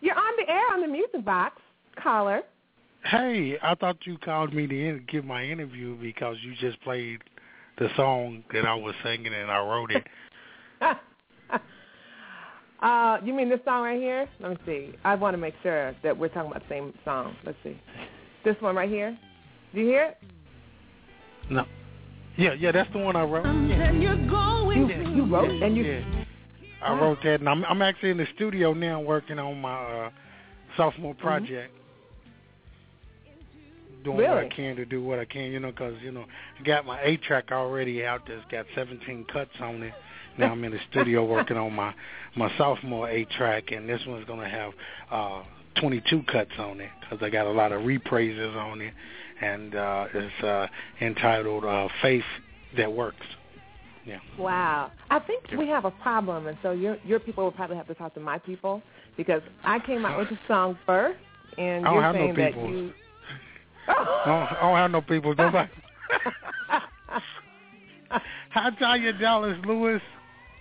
You're on the air on the music box. Caller. Hey, I thought you called me to in- give my interview because you just played the song that I was singing and I wrote it. uh, you mean this song right here? Let me see. I want to make sure that we're talking about the same song. Let's see. This one right here. Do you hear it? No. Yeah, yeah, that's the one I wrote. And you're going You, you wrote and you. Yeah. I wrote that, and I'm I'm actually in the studio now working on my uh, sophomore project. Doing what I can to do what I can, you know, because you know I got my eight track already out. That's got 17 cuts on it. Now I'm in the studio working on my my sophomore eight track, and this one's gonna have uh 22 cuts on it because I got a lot of repraises on it, and uh it's uh entitled uh Faith That Works. Yeah. Wow. I think we have a problem, and so your your people will probably have to talk to my people because I came out with the song first, and I don't you're have no saying that people. you. I don't, I don't have no people. Nobody. Hi, Tanya Dallas Lewis.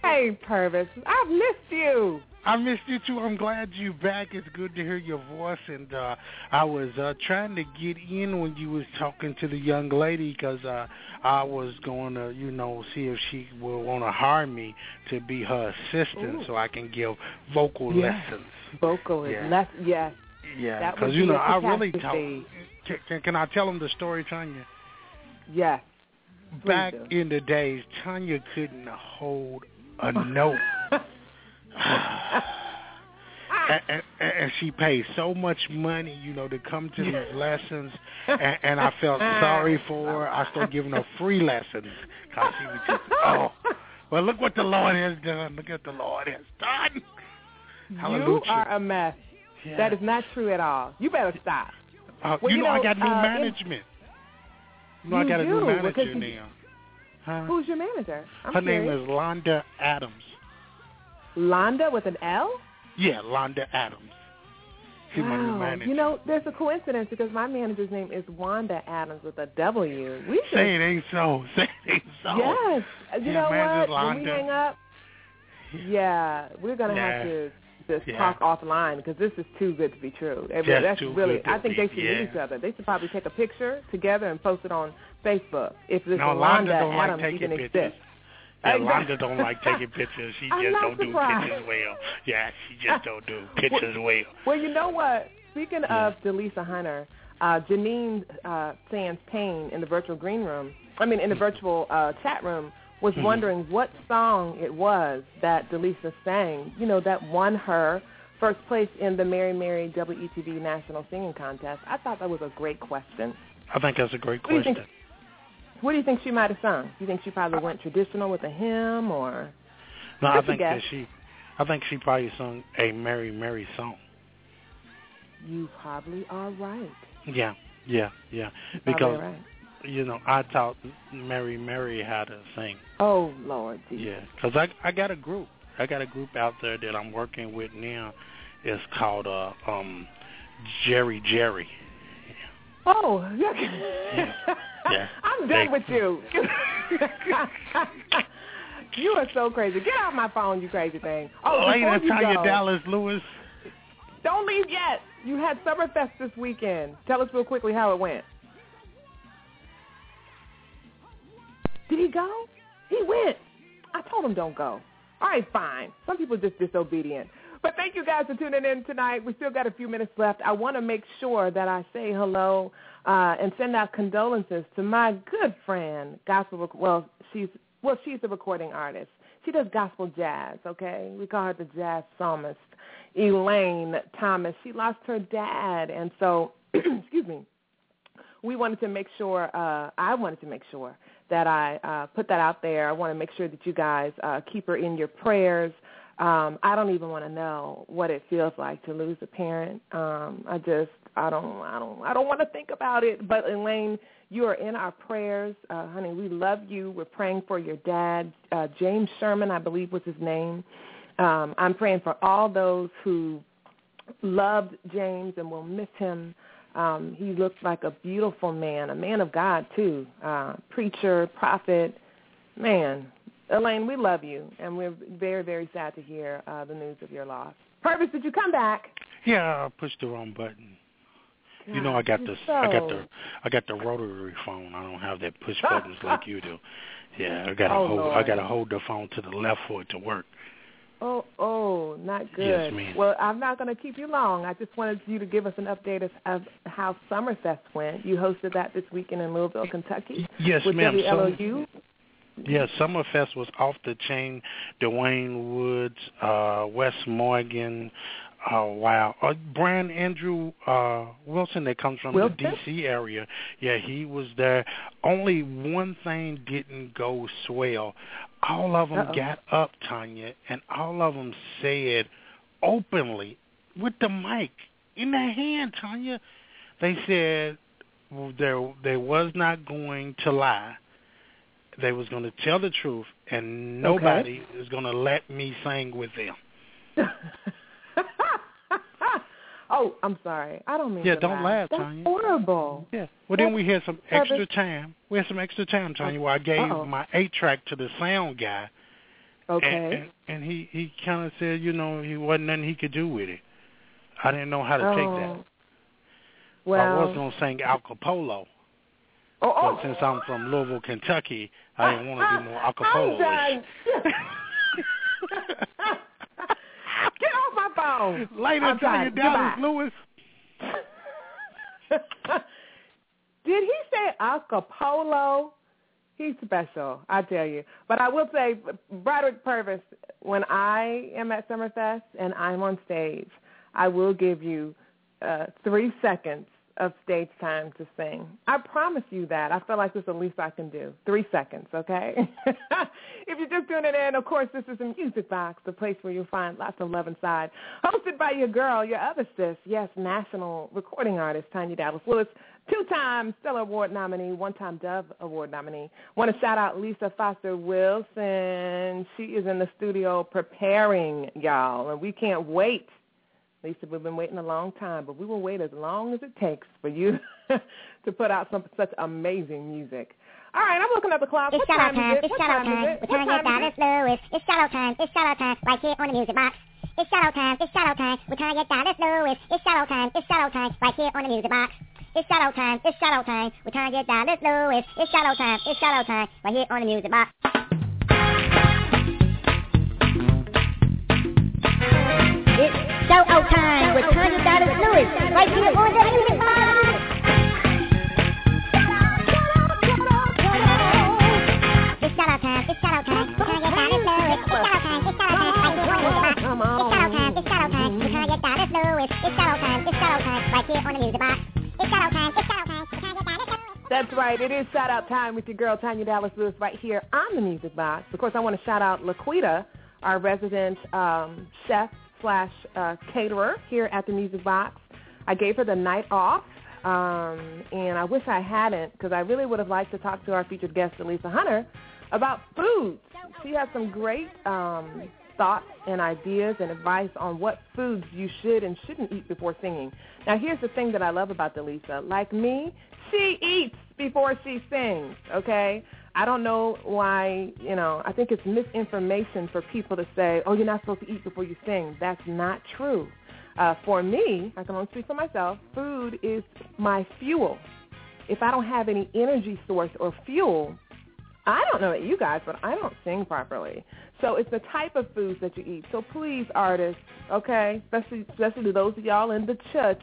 Hey, Purvis, I've missed you. I missed you too. I'm glad you're back. It's good to hear your voice. And uh, I was uh, trying to get in when you was talking to the young lady because uh, I was going to, you know, see if she will want to hire me to be her assistant Ooh. so I can give vocal Yes. lessons. Vocal Yeah. less. Yes. Yeah, That because would you know I really talk. Can, can, can I tell them the story, Tanya? Yes. Back in the days, Tanya couldn't hold a note. and, and, and she paid so much money, you know, to come to these lessons, and, and I felt sorry for her. I started giving her free lessons because she was just, oh, well, look what the Lord has done. Look what the Lord has done. You are a mess. Yeah. That is not true at all. You better stop. Uh, Well, you, you know, I got new uh, management. You know, I got a new manager now. Huh? Who's your manager? I'm Her curious. name is Londa Adams. Londa with an L. Yeah, Londa Adams. She's my new Wow. You know, there's a coincidence because my manager's name is Wanda Adams with a W. We should Say it ain't so. Say it ain't so. Yes. You Yeah, know what? just When we hang up, yeah, we're gonna Yeah. have to just Yeah. talk offline because this is too good to be true. It- that's really. to I think be- they should yeah. meet each other. They should probably take a picture together and post it on Facebook if this No, Wanda Londa like Adams taking even exists. Yeah, Londa don't like taking pictures. She I'm just don't do pictures well. Yeah, she just don't do pictures well. Well, you know what? Speaking of Dileesa Hunter, uh, Janine uh, Sands Payne in the virtual green room, I mean, in the virtual uh, chat room, was Mhm. wondering what song it was that Dileesa sang, you know, that won her first place in the Mary Mary WETV National Singing Contest. I thought that was a great question. I think that's a great What question. What do you think she might have sung? You think she probably went traditional with a hymn or? No, I think that she, I think she probably sung a Mary Mary song. You probably are right. Yeah, yeah, yeah. You're Because right. you know, I taught Mary Mary how to sing. Oh Lord, Jesus. Yeah, because I I got a group. I got a group out there that I'm working with now. It's called uh um Jerry Jerry. Oh, Yeah. I'm They- done with you. you are so crazy. Get off my phone, you crazy thing. Oh, before you Tanya go, Dallas Lewis. don't leave yet. You had Summerfest this weekend. Tell us real quickly how it went. Did he go? He went. I told him don't go. All right, fine. Some people are just disobedient. But thank you guys for tuning in tonight. We still got a few minutes left. I want to make sure that I say hello uh, and send out condolences to my good friend, gospel. Well, she's well, she's a recording artist. She does gospel jazz. Okay, we call her the jazz psalmist, Elaine Thomas. She lost her dad, and so excuse me. We wanted to make sure. Uh, I wanted to make sure that I uh, put that out there. I want to make sure that you guys uh, keep her in your prayers. Um, I don't even want to know what it feels like to lose a parent. Um, I just, I don't, I don't, I don't want to think about it. But Elaine, you are in our prayers, uh, honey. We love you. We're praying for your dad, uh, James Sherman, I believe was his name. Um, I'm praying for all those who loved James and will miss him. Um, he looked like a beautiful man, a man of God too, uh, preacher, prophet, man. Elaine, we love you, and we're very, very sad to hear uh, the news of your loss. Purvis, did you come back? Yeah, I pushed the wrong button. you know I got the I got the I got the rotary phone. I don't have that push buttons like you do. Yeah, I gotta Oh, hold I gotta hold the phone to the left for it to work. Oh, oh, not good. Yes, ma'am. Well, I'm not going to keep you long. I just wanted you to give us an update of, of how Summerfest went. You hosted that this weekend in Louisville, Kentucky. Yes, with ma'am. WLOU. Yeah, Summerfest was off the chain. Dwayne Woods, uh, Wes Morgan, uh, wow, uh, Brian Andrew uh, Wilson that comes from Wilson? the D.C. area. Yeah, he was there. Only one thing didn't go swell. All of them Uh-oh. got up, Tanya, and all of them said openly with the mic in their hand, Tanya. They said there they was not going to lie. They was going to tell the truth, and nobody is going to let me sing with them. oh, I'm sorry. I don't mean Yeah, don't laugh. laugh, That's Tanya. horrible. Yeah. Well, then we had some extra time. We had some extra time, Tanya, where I oh. gave Uh-oh. my eight track to the sound guy, Okay. and, and, and he he kind of said, you know, he wasn't nothing he could do with it. I didn't know how to take that. Oh. Well, I was gonna sing Al Capolo, oh, oh. but since I'm from Louisville, Kentucky, I didn't want to do more Al I'm Capolo. done. Get off my phone. Later, I'm Tanya done. Dallas. Lewis. Did he say Acapulco? He's special, I tell you. But I will say, Broderick Purvis, when I am at Summerfest and I'm on stage, I will give you uh, three seconds of stage time to sing. I promise you that. I feel like this is the least I can do. Three seconds, okay? if you're just tuning in, of course, this is the Music Box, the place where you'll find lots of love inside. Hosted by your girl, your other sis, yes, national recording artist, Tanya Dallas Lewis, two-time Stellar Award nominee, one-time Dove Award nominee. Want to shout out Lisa Foster Wilson. She is in the studio preparing, y'all, and we can't wait Lisa, we've been waiting a long time, but we will wait as long as it takes for you to put out some such amazing music. All right, I'm looking at the clock. It's what time time. is it? It's What shout time is time. it? We're trying to get time down. It's Lewis. It's shout time. It's shout time. Right here on the music box. It's shout time. It's shout time. We're trying to get down. It's Lewis. It's shout time. It's shout time. Right here on the music box. It's shout time. It's shout time. We're trying to get down. It's Lewis. It's shout time. It's shout time. Right here on the music box. Shout out time with Tanya Dallas Lewis. Right here on the. It's shout out time. That's right. It is shout out time with your girl Tanya Dallas Lewis right here on the Music Box. Of course, I want to shout out Laquita, our resident um, chef slash uh, caterer here at the Music Box. I gave her the night off, um, and I wish I hadn't because I really would have liked to talk to our featured guest, Dileesa Hunter, about foods. She has some great um, thoughts and ideas and advice on what foods you should and shouldn't eat before singing. Now, here's the thing that I love about Dileesa. Like me, she eats before she sings, okay? I don't know why, you know, I think it's misinformation for people to say, oh, you're not supposed to eat before you sing. That's not true. Uh, for me, I can only speak for myself, food is my fuel. If I don't have any energy source or fuel, I don't know about you guys, but I don't sing properly. So it's the type of foods that you eat. So please, artists, okay, especially especially those of y'all in the church,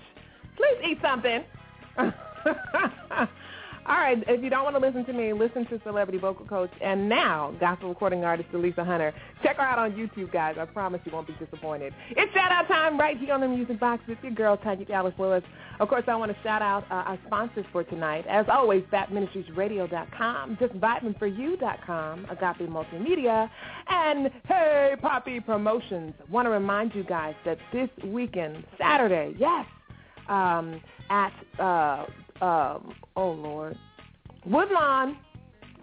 please eat something. All right, if you don't want to listen to me, listen to celebrity vocal coach and now gospel recording artist Dileesa Hunter. Check her out on YouTube, guys. I promise you won't be disappointed. It's shout out time right here on the Music Box with your girl Tanya Dallas Lewis. Of course, I want to shout out uh, our sponsors for tonight. As always, BAPMinistriesRadio.com, JustVibingForYou.com, Agape Multimedia, and Hey Papi Promotions. Want to remind you guys that this weekend, Saturday, yes, um, at uh, um, oh Lord, Woodlawn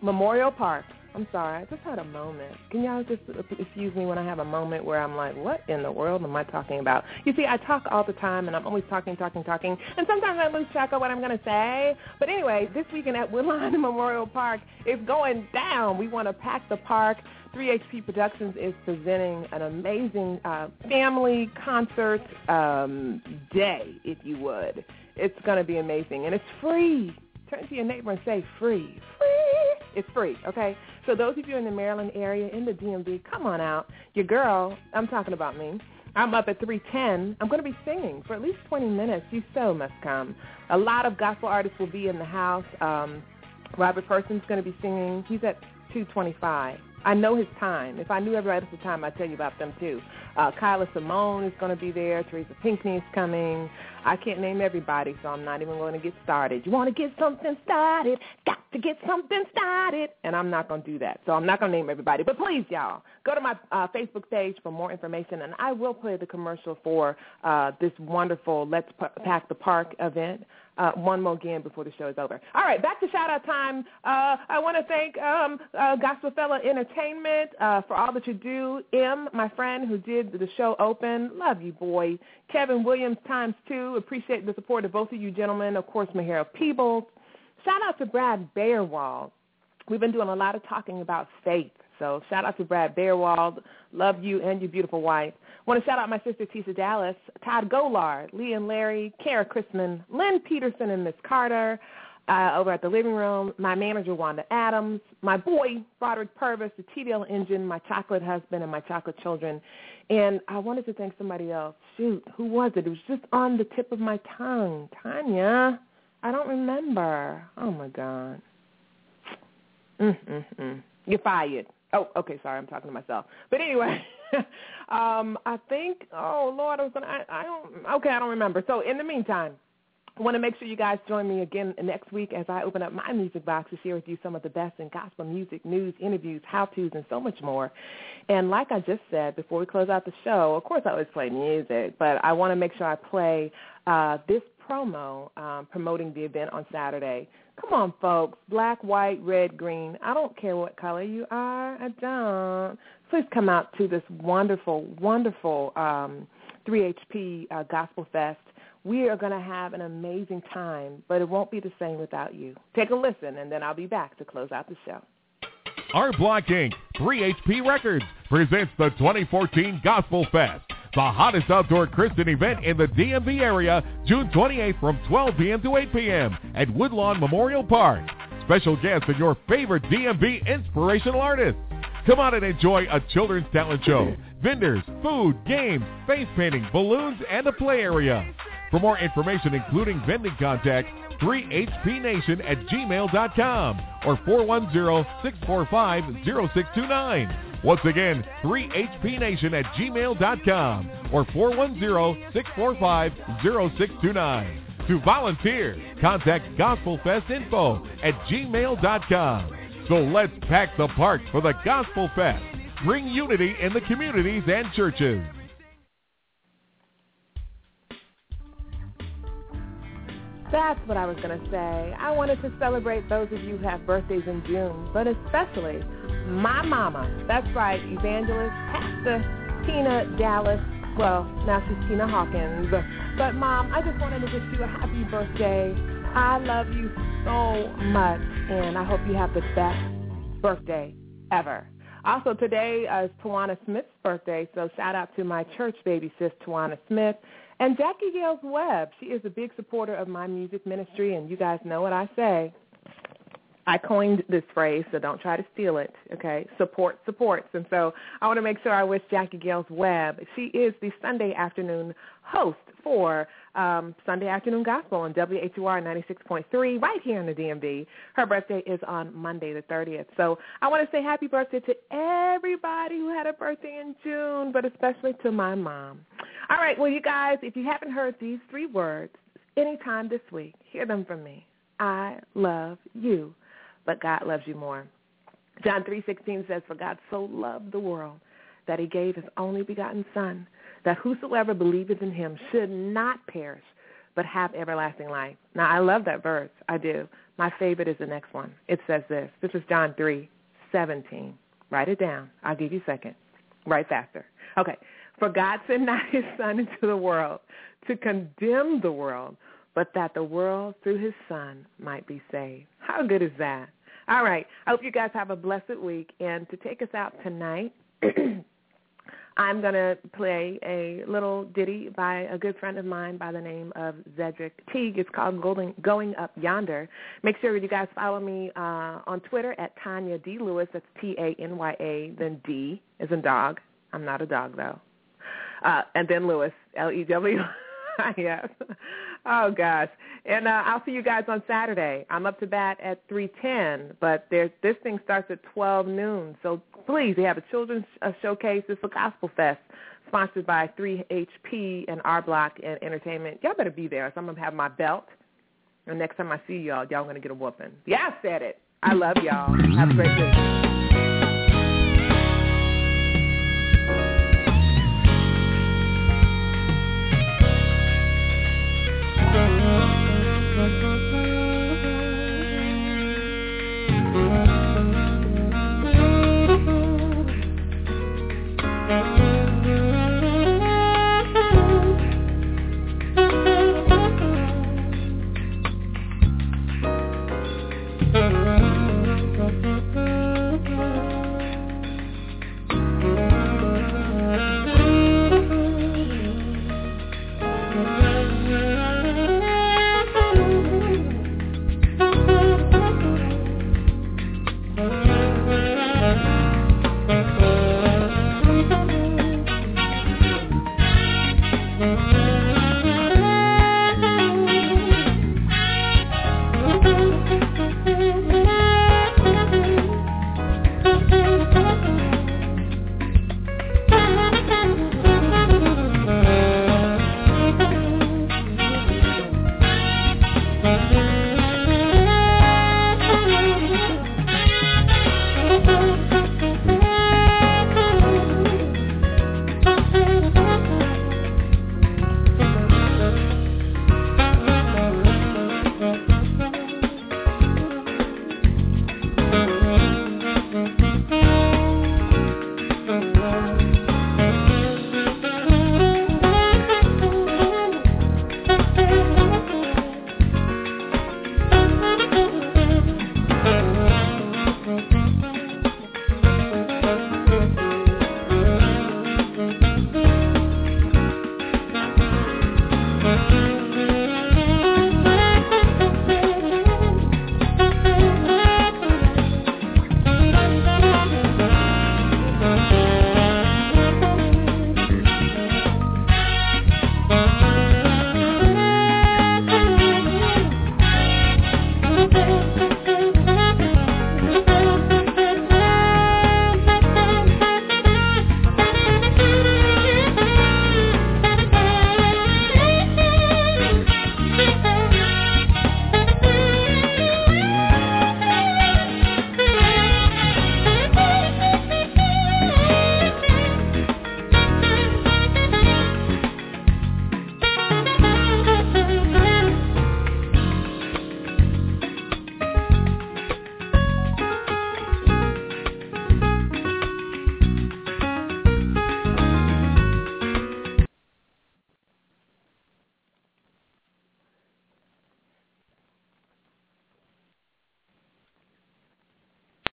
Memorial Park. I'm sorry, I just had a moment. Can y'all just excuse me when I have a moment where I'm like, what in the world am I talking about? You see, I talk all the time, and I'm always talking, talking, talking, and sometimes I lose track of what I'm going to say. But anyway, this weekend at Woodlawn Memorial Park is going down. We want to pack the park. 3HP Productions is presenting an amazing uh, family concert um, day, if you would. It's going to be amazing, and it's free. Turn to your neighbor and say free. Free. It's free, okay? So those of you in the Maryland area, in the DMV, come on out. Your girl, I'm talking about me. I'm up at 310. I'm going to be singing for at least 20 minutes. You so must come. A lot of gospel artists will be in the house. Um, Robert Person's going to be singing. He's at 225. I know his time. If I knew everybody else's time, I'd tell you about them too. Uh, Kyla Simone is going to be there. Teresa Pinkney is coming. I can't name everybody, so I'm not even going to get started. You want to get something started? Got to get something started. And I'm not going to do that. So I'm not going to name everybody. But please, y'all, go to my uh, Facebook page for more information, and I will play the commercial for uh, this wonderful Let's Pack the Park event. Uh, one more again before the show is over. All right, back to shout out time. Uh, I want to thank um, uh, Gospel Fella Entertainment uh, for all that you do. M, my friend who did the show open, love you, boy. Kevin Williams times two, appreciate the support of both of you gentlemen. Of course, Mahara Peebles. Shout out to Brad Bayerwald. We've been doing a lot of talking about faith. So shout out to Brad Bearwald. Love you and your beautiful wife. Want to shout out my sister Tisa Dallas, Todd Golard, Lee and Larry, Kara Chrisman, Lynn Peterson and Miss Carter uh, over at the living room, my manager Wanda Adams, my boy Broderick Purvis, the TDL engine, my chocolate husband and my chocolate children. And I wanted to thank somebody else. Shoot, who was it? It was just on the tip of my tongue. Tanya. I don't remember. Oh my God. Mm-mm-mm. You're fired. Oh, okay. Sorry, I'm talking to myself. But anyway, um, I think. Oh Lord, I was gonna. I, I don't. Okay, I don't remember. So in the meantime, I want to make sure you guys join me again next week as I open up my music box to share with you some of the best in gospel music, news, interviews, how-tos, and so much more. And like I just said before we close out the show, of course I always play music, but I want to make sure I play uh, this promo um, promoting the event on Saturday. Come on, folks. Black, white, red, green. I don't care what color you are. I don't. Please come out to this wonderful, wonderful um, 3HP uh, Gospel Fest. We are going to have an amazing time, but it won't be the same without you. Take a listen, and then I'll be back to close out the show. Our Block Inc. 3HP Records presents the 2014 Gospel Fest, the hottest outdoor Christian event in the DMV area, June 28th from 12 p.m. to 8 p.m. at Woodlawn Memorial Park. Special guests and your favorite DMV inspirational artists. Come out and enjoy a children's talent show, vendors, food, games, face painting, balloons, and a play area. For more information, including vending contact, 3hpnation at gmail.com or 410-645-0629. Once again, 3hpnation at gmail.com or 410-645-0629. To volunteer, contact gospelfestinfo at gmail.com. So let's pack the park for the Gospel Fest. Bring unity in the communities and churches. That's what I was going to say. I wanted to celebrate those of you who have birthdays in June, but especially my mama. That's right, evangelist, Pastor Tina Dallas. Well, now she's Tina Hawkins. But mom, I just wanted to wish you a happy birthday. I love you so much, and I hope you have the best birthday ever. Also, today is Tawana Smith's birthday, so shout out to my church baby sis, Tawana Smith. And Jacquie Gales Webb, she is a big supporter of my music ministry, and you guys know what I say. I coined this phrase, so don't try to steal it, okay? Support supports. And so I want to make sure I wish Jacquie Gales Webb. She is the Sunday afternoon host for um, Sunday Afternoon Gospel on WHUR 96.3 right here in the DMV. Her birthday is on Monday the 30th. So I want to say happy birthday to everybody who had a birthday in June, but especially to my mom. All right, well, you guys, if you haven't heard these three words anytime this week, hear them from me. I love you, but God loves you more. John 3.16 says, For God so loved the world that he gave his only begotten Son, that whosoever believeth in him should not perish, but have everlasting life. Now, I love that verse. I do. My favorite is the next one. It says this. This is John 3.17. Write it down. I'll give you a second. Write faster. Okay. For God sent not his Son into the world to condemn the world, but that the world through his Son might be saved. How good is that? All right. I hope you guys have a blessed week. And to take us out tonight, I'm going to play a little ditty by a good friend of mine by the name of Zedric Teague. It's called Going, Going Up Yonder. Make sure you guys follow me uh, on Twitter at Tanya D. Lewis. That's T-A-N-Y-A, then D is in dog. I'm not a dog, though. Uh, and then Lewis, L-E-W. yes. Oh gosh. And uh, I'll see you guys on Saturday. I'm up to bat at 3:10, but there's this thing starts at 12 noon. So please, they have a children's uh, showcase. It's a gospel fest sponsored by 3HP and R Block and Entertainment. Y'all better be there. So I'm gonna have my belt. And next time I see y'all, y'all gonna get a whooping. Yeah, I said it. I love y'all. Have a great day.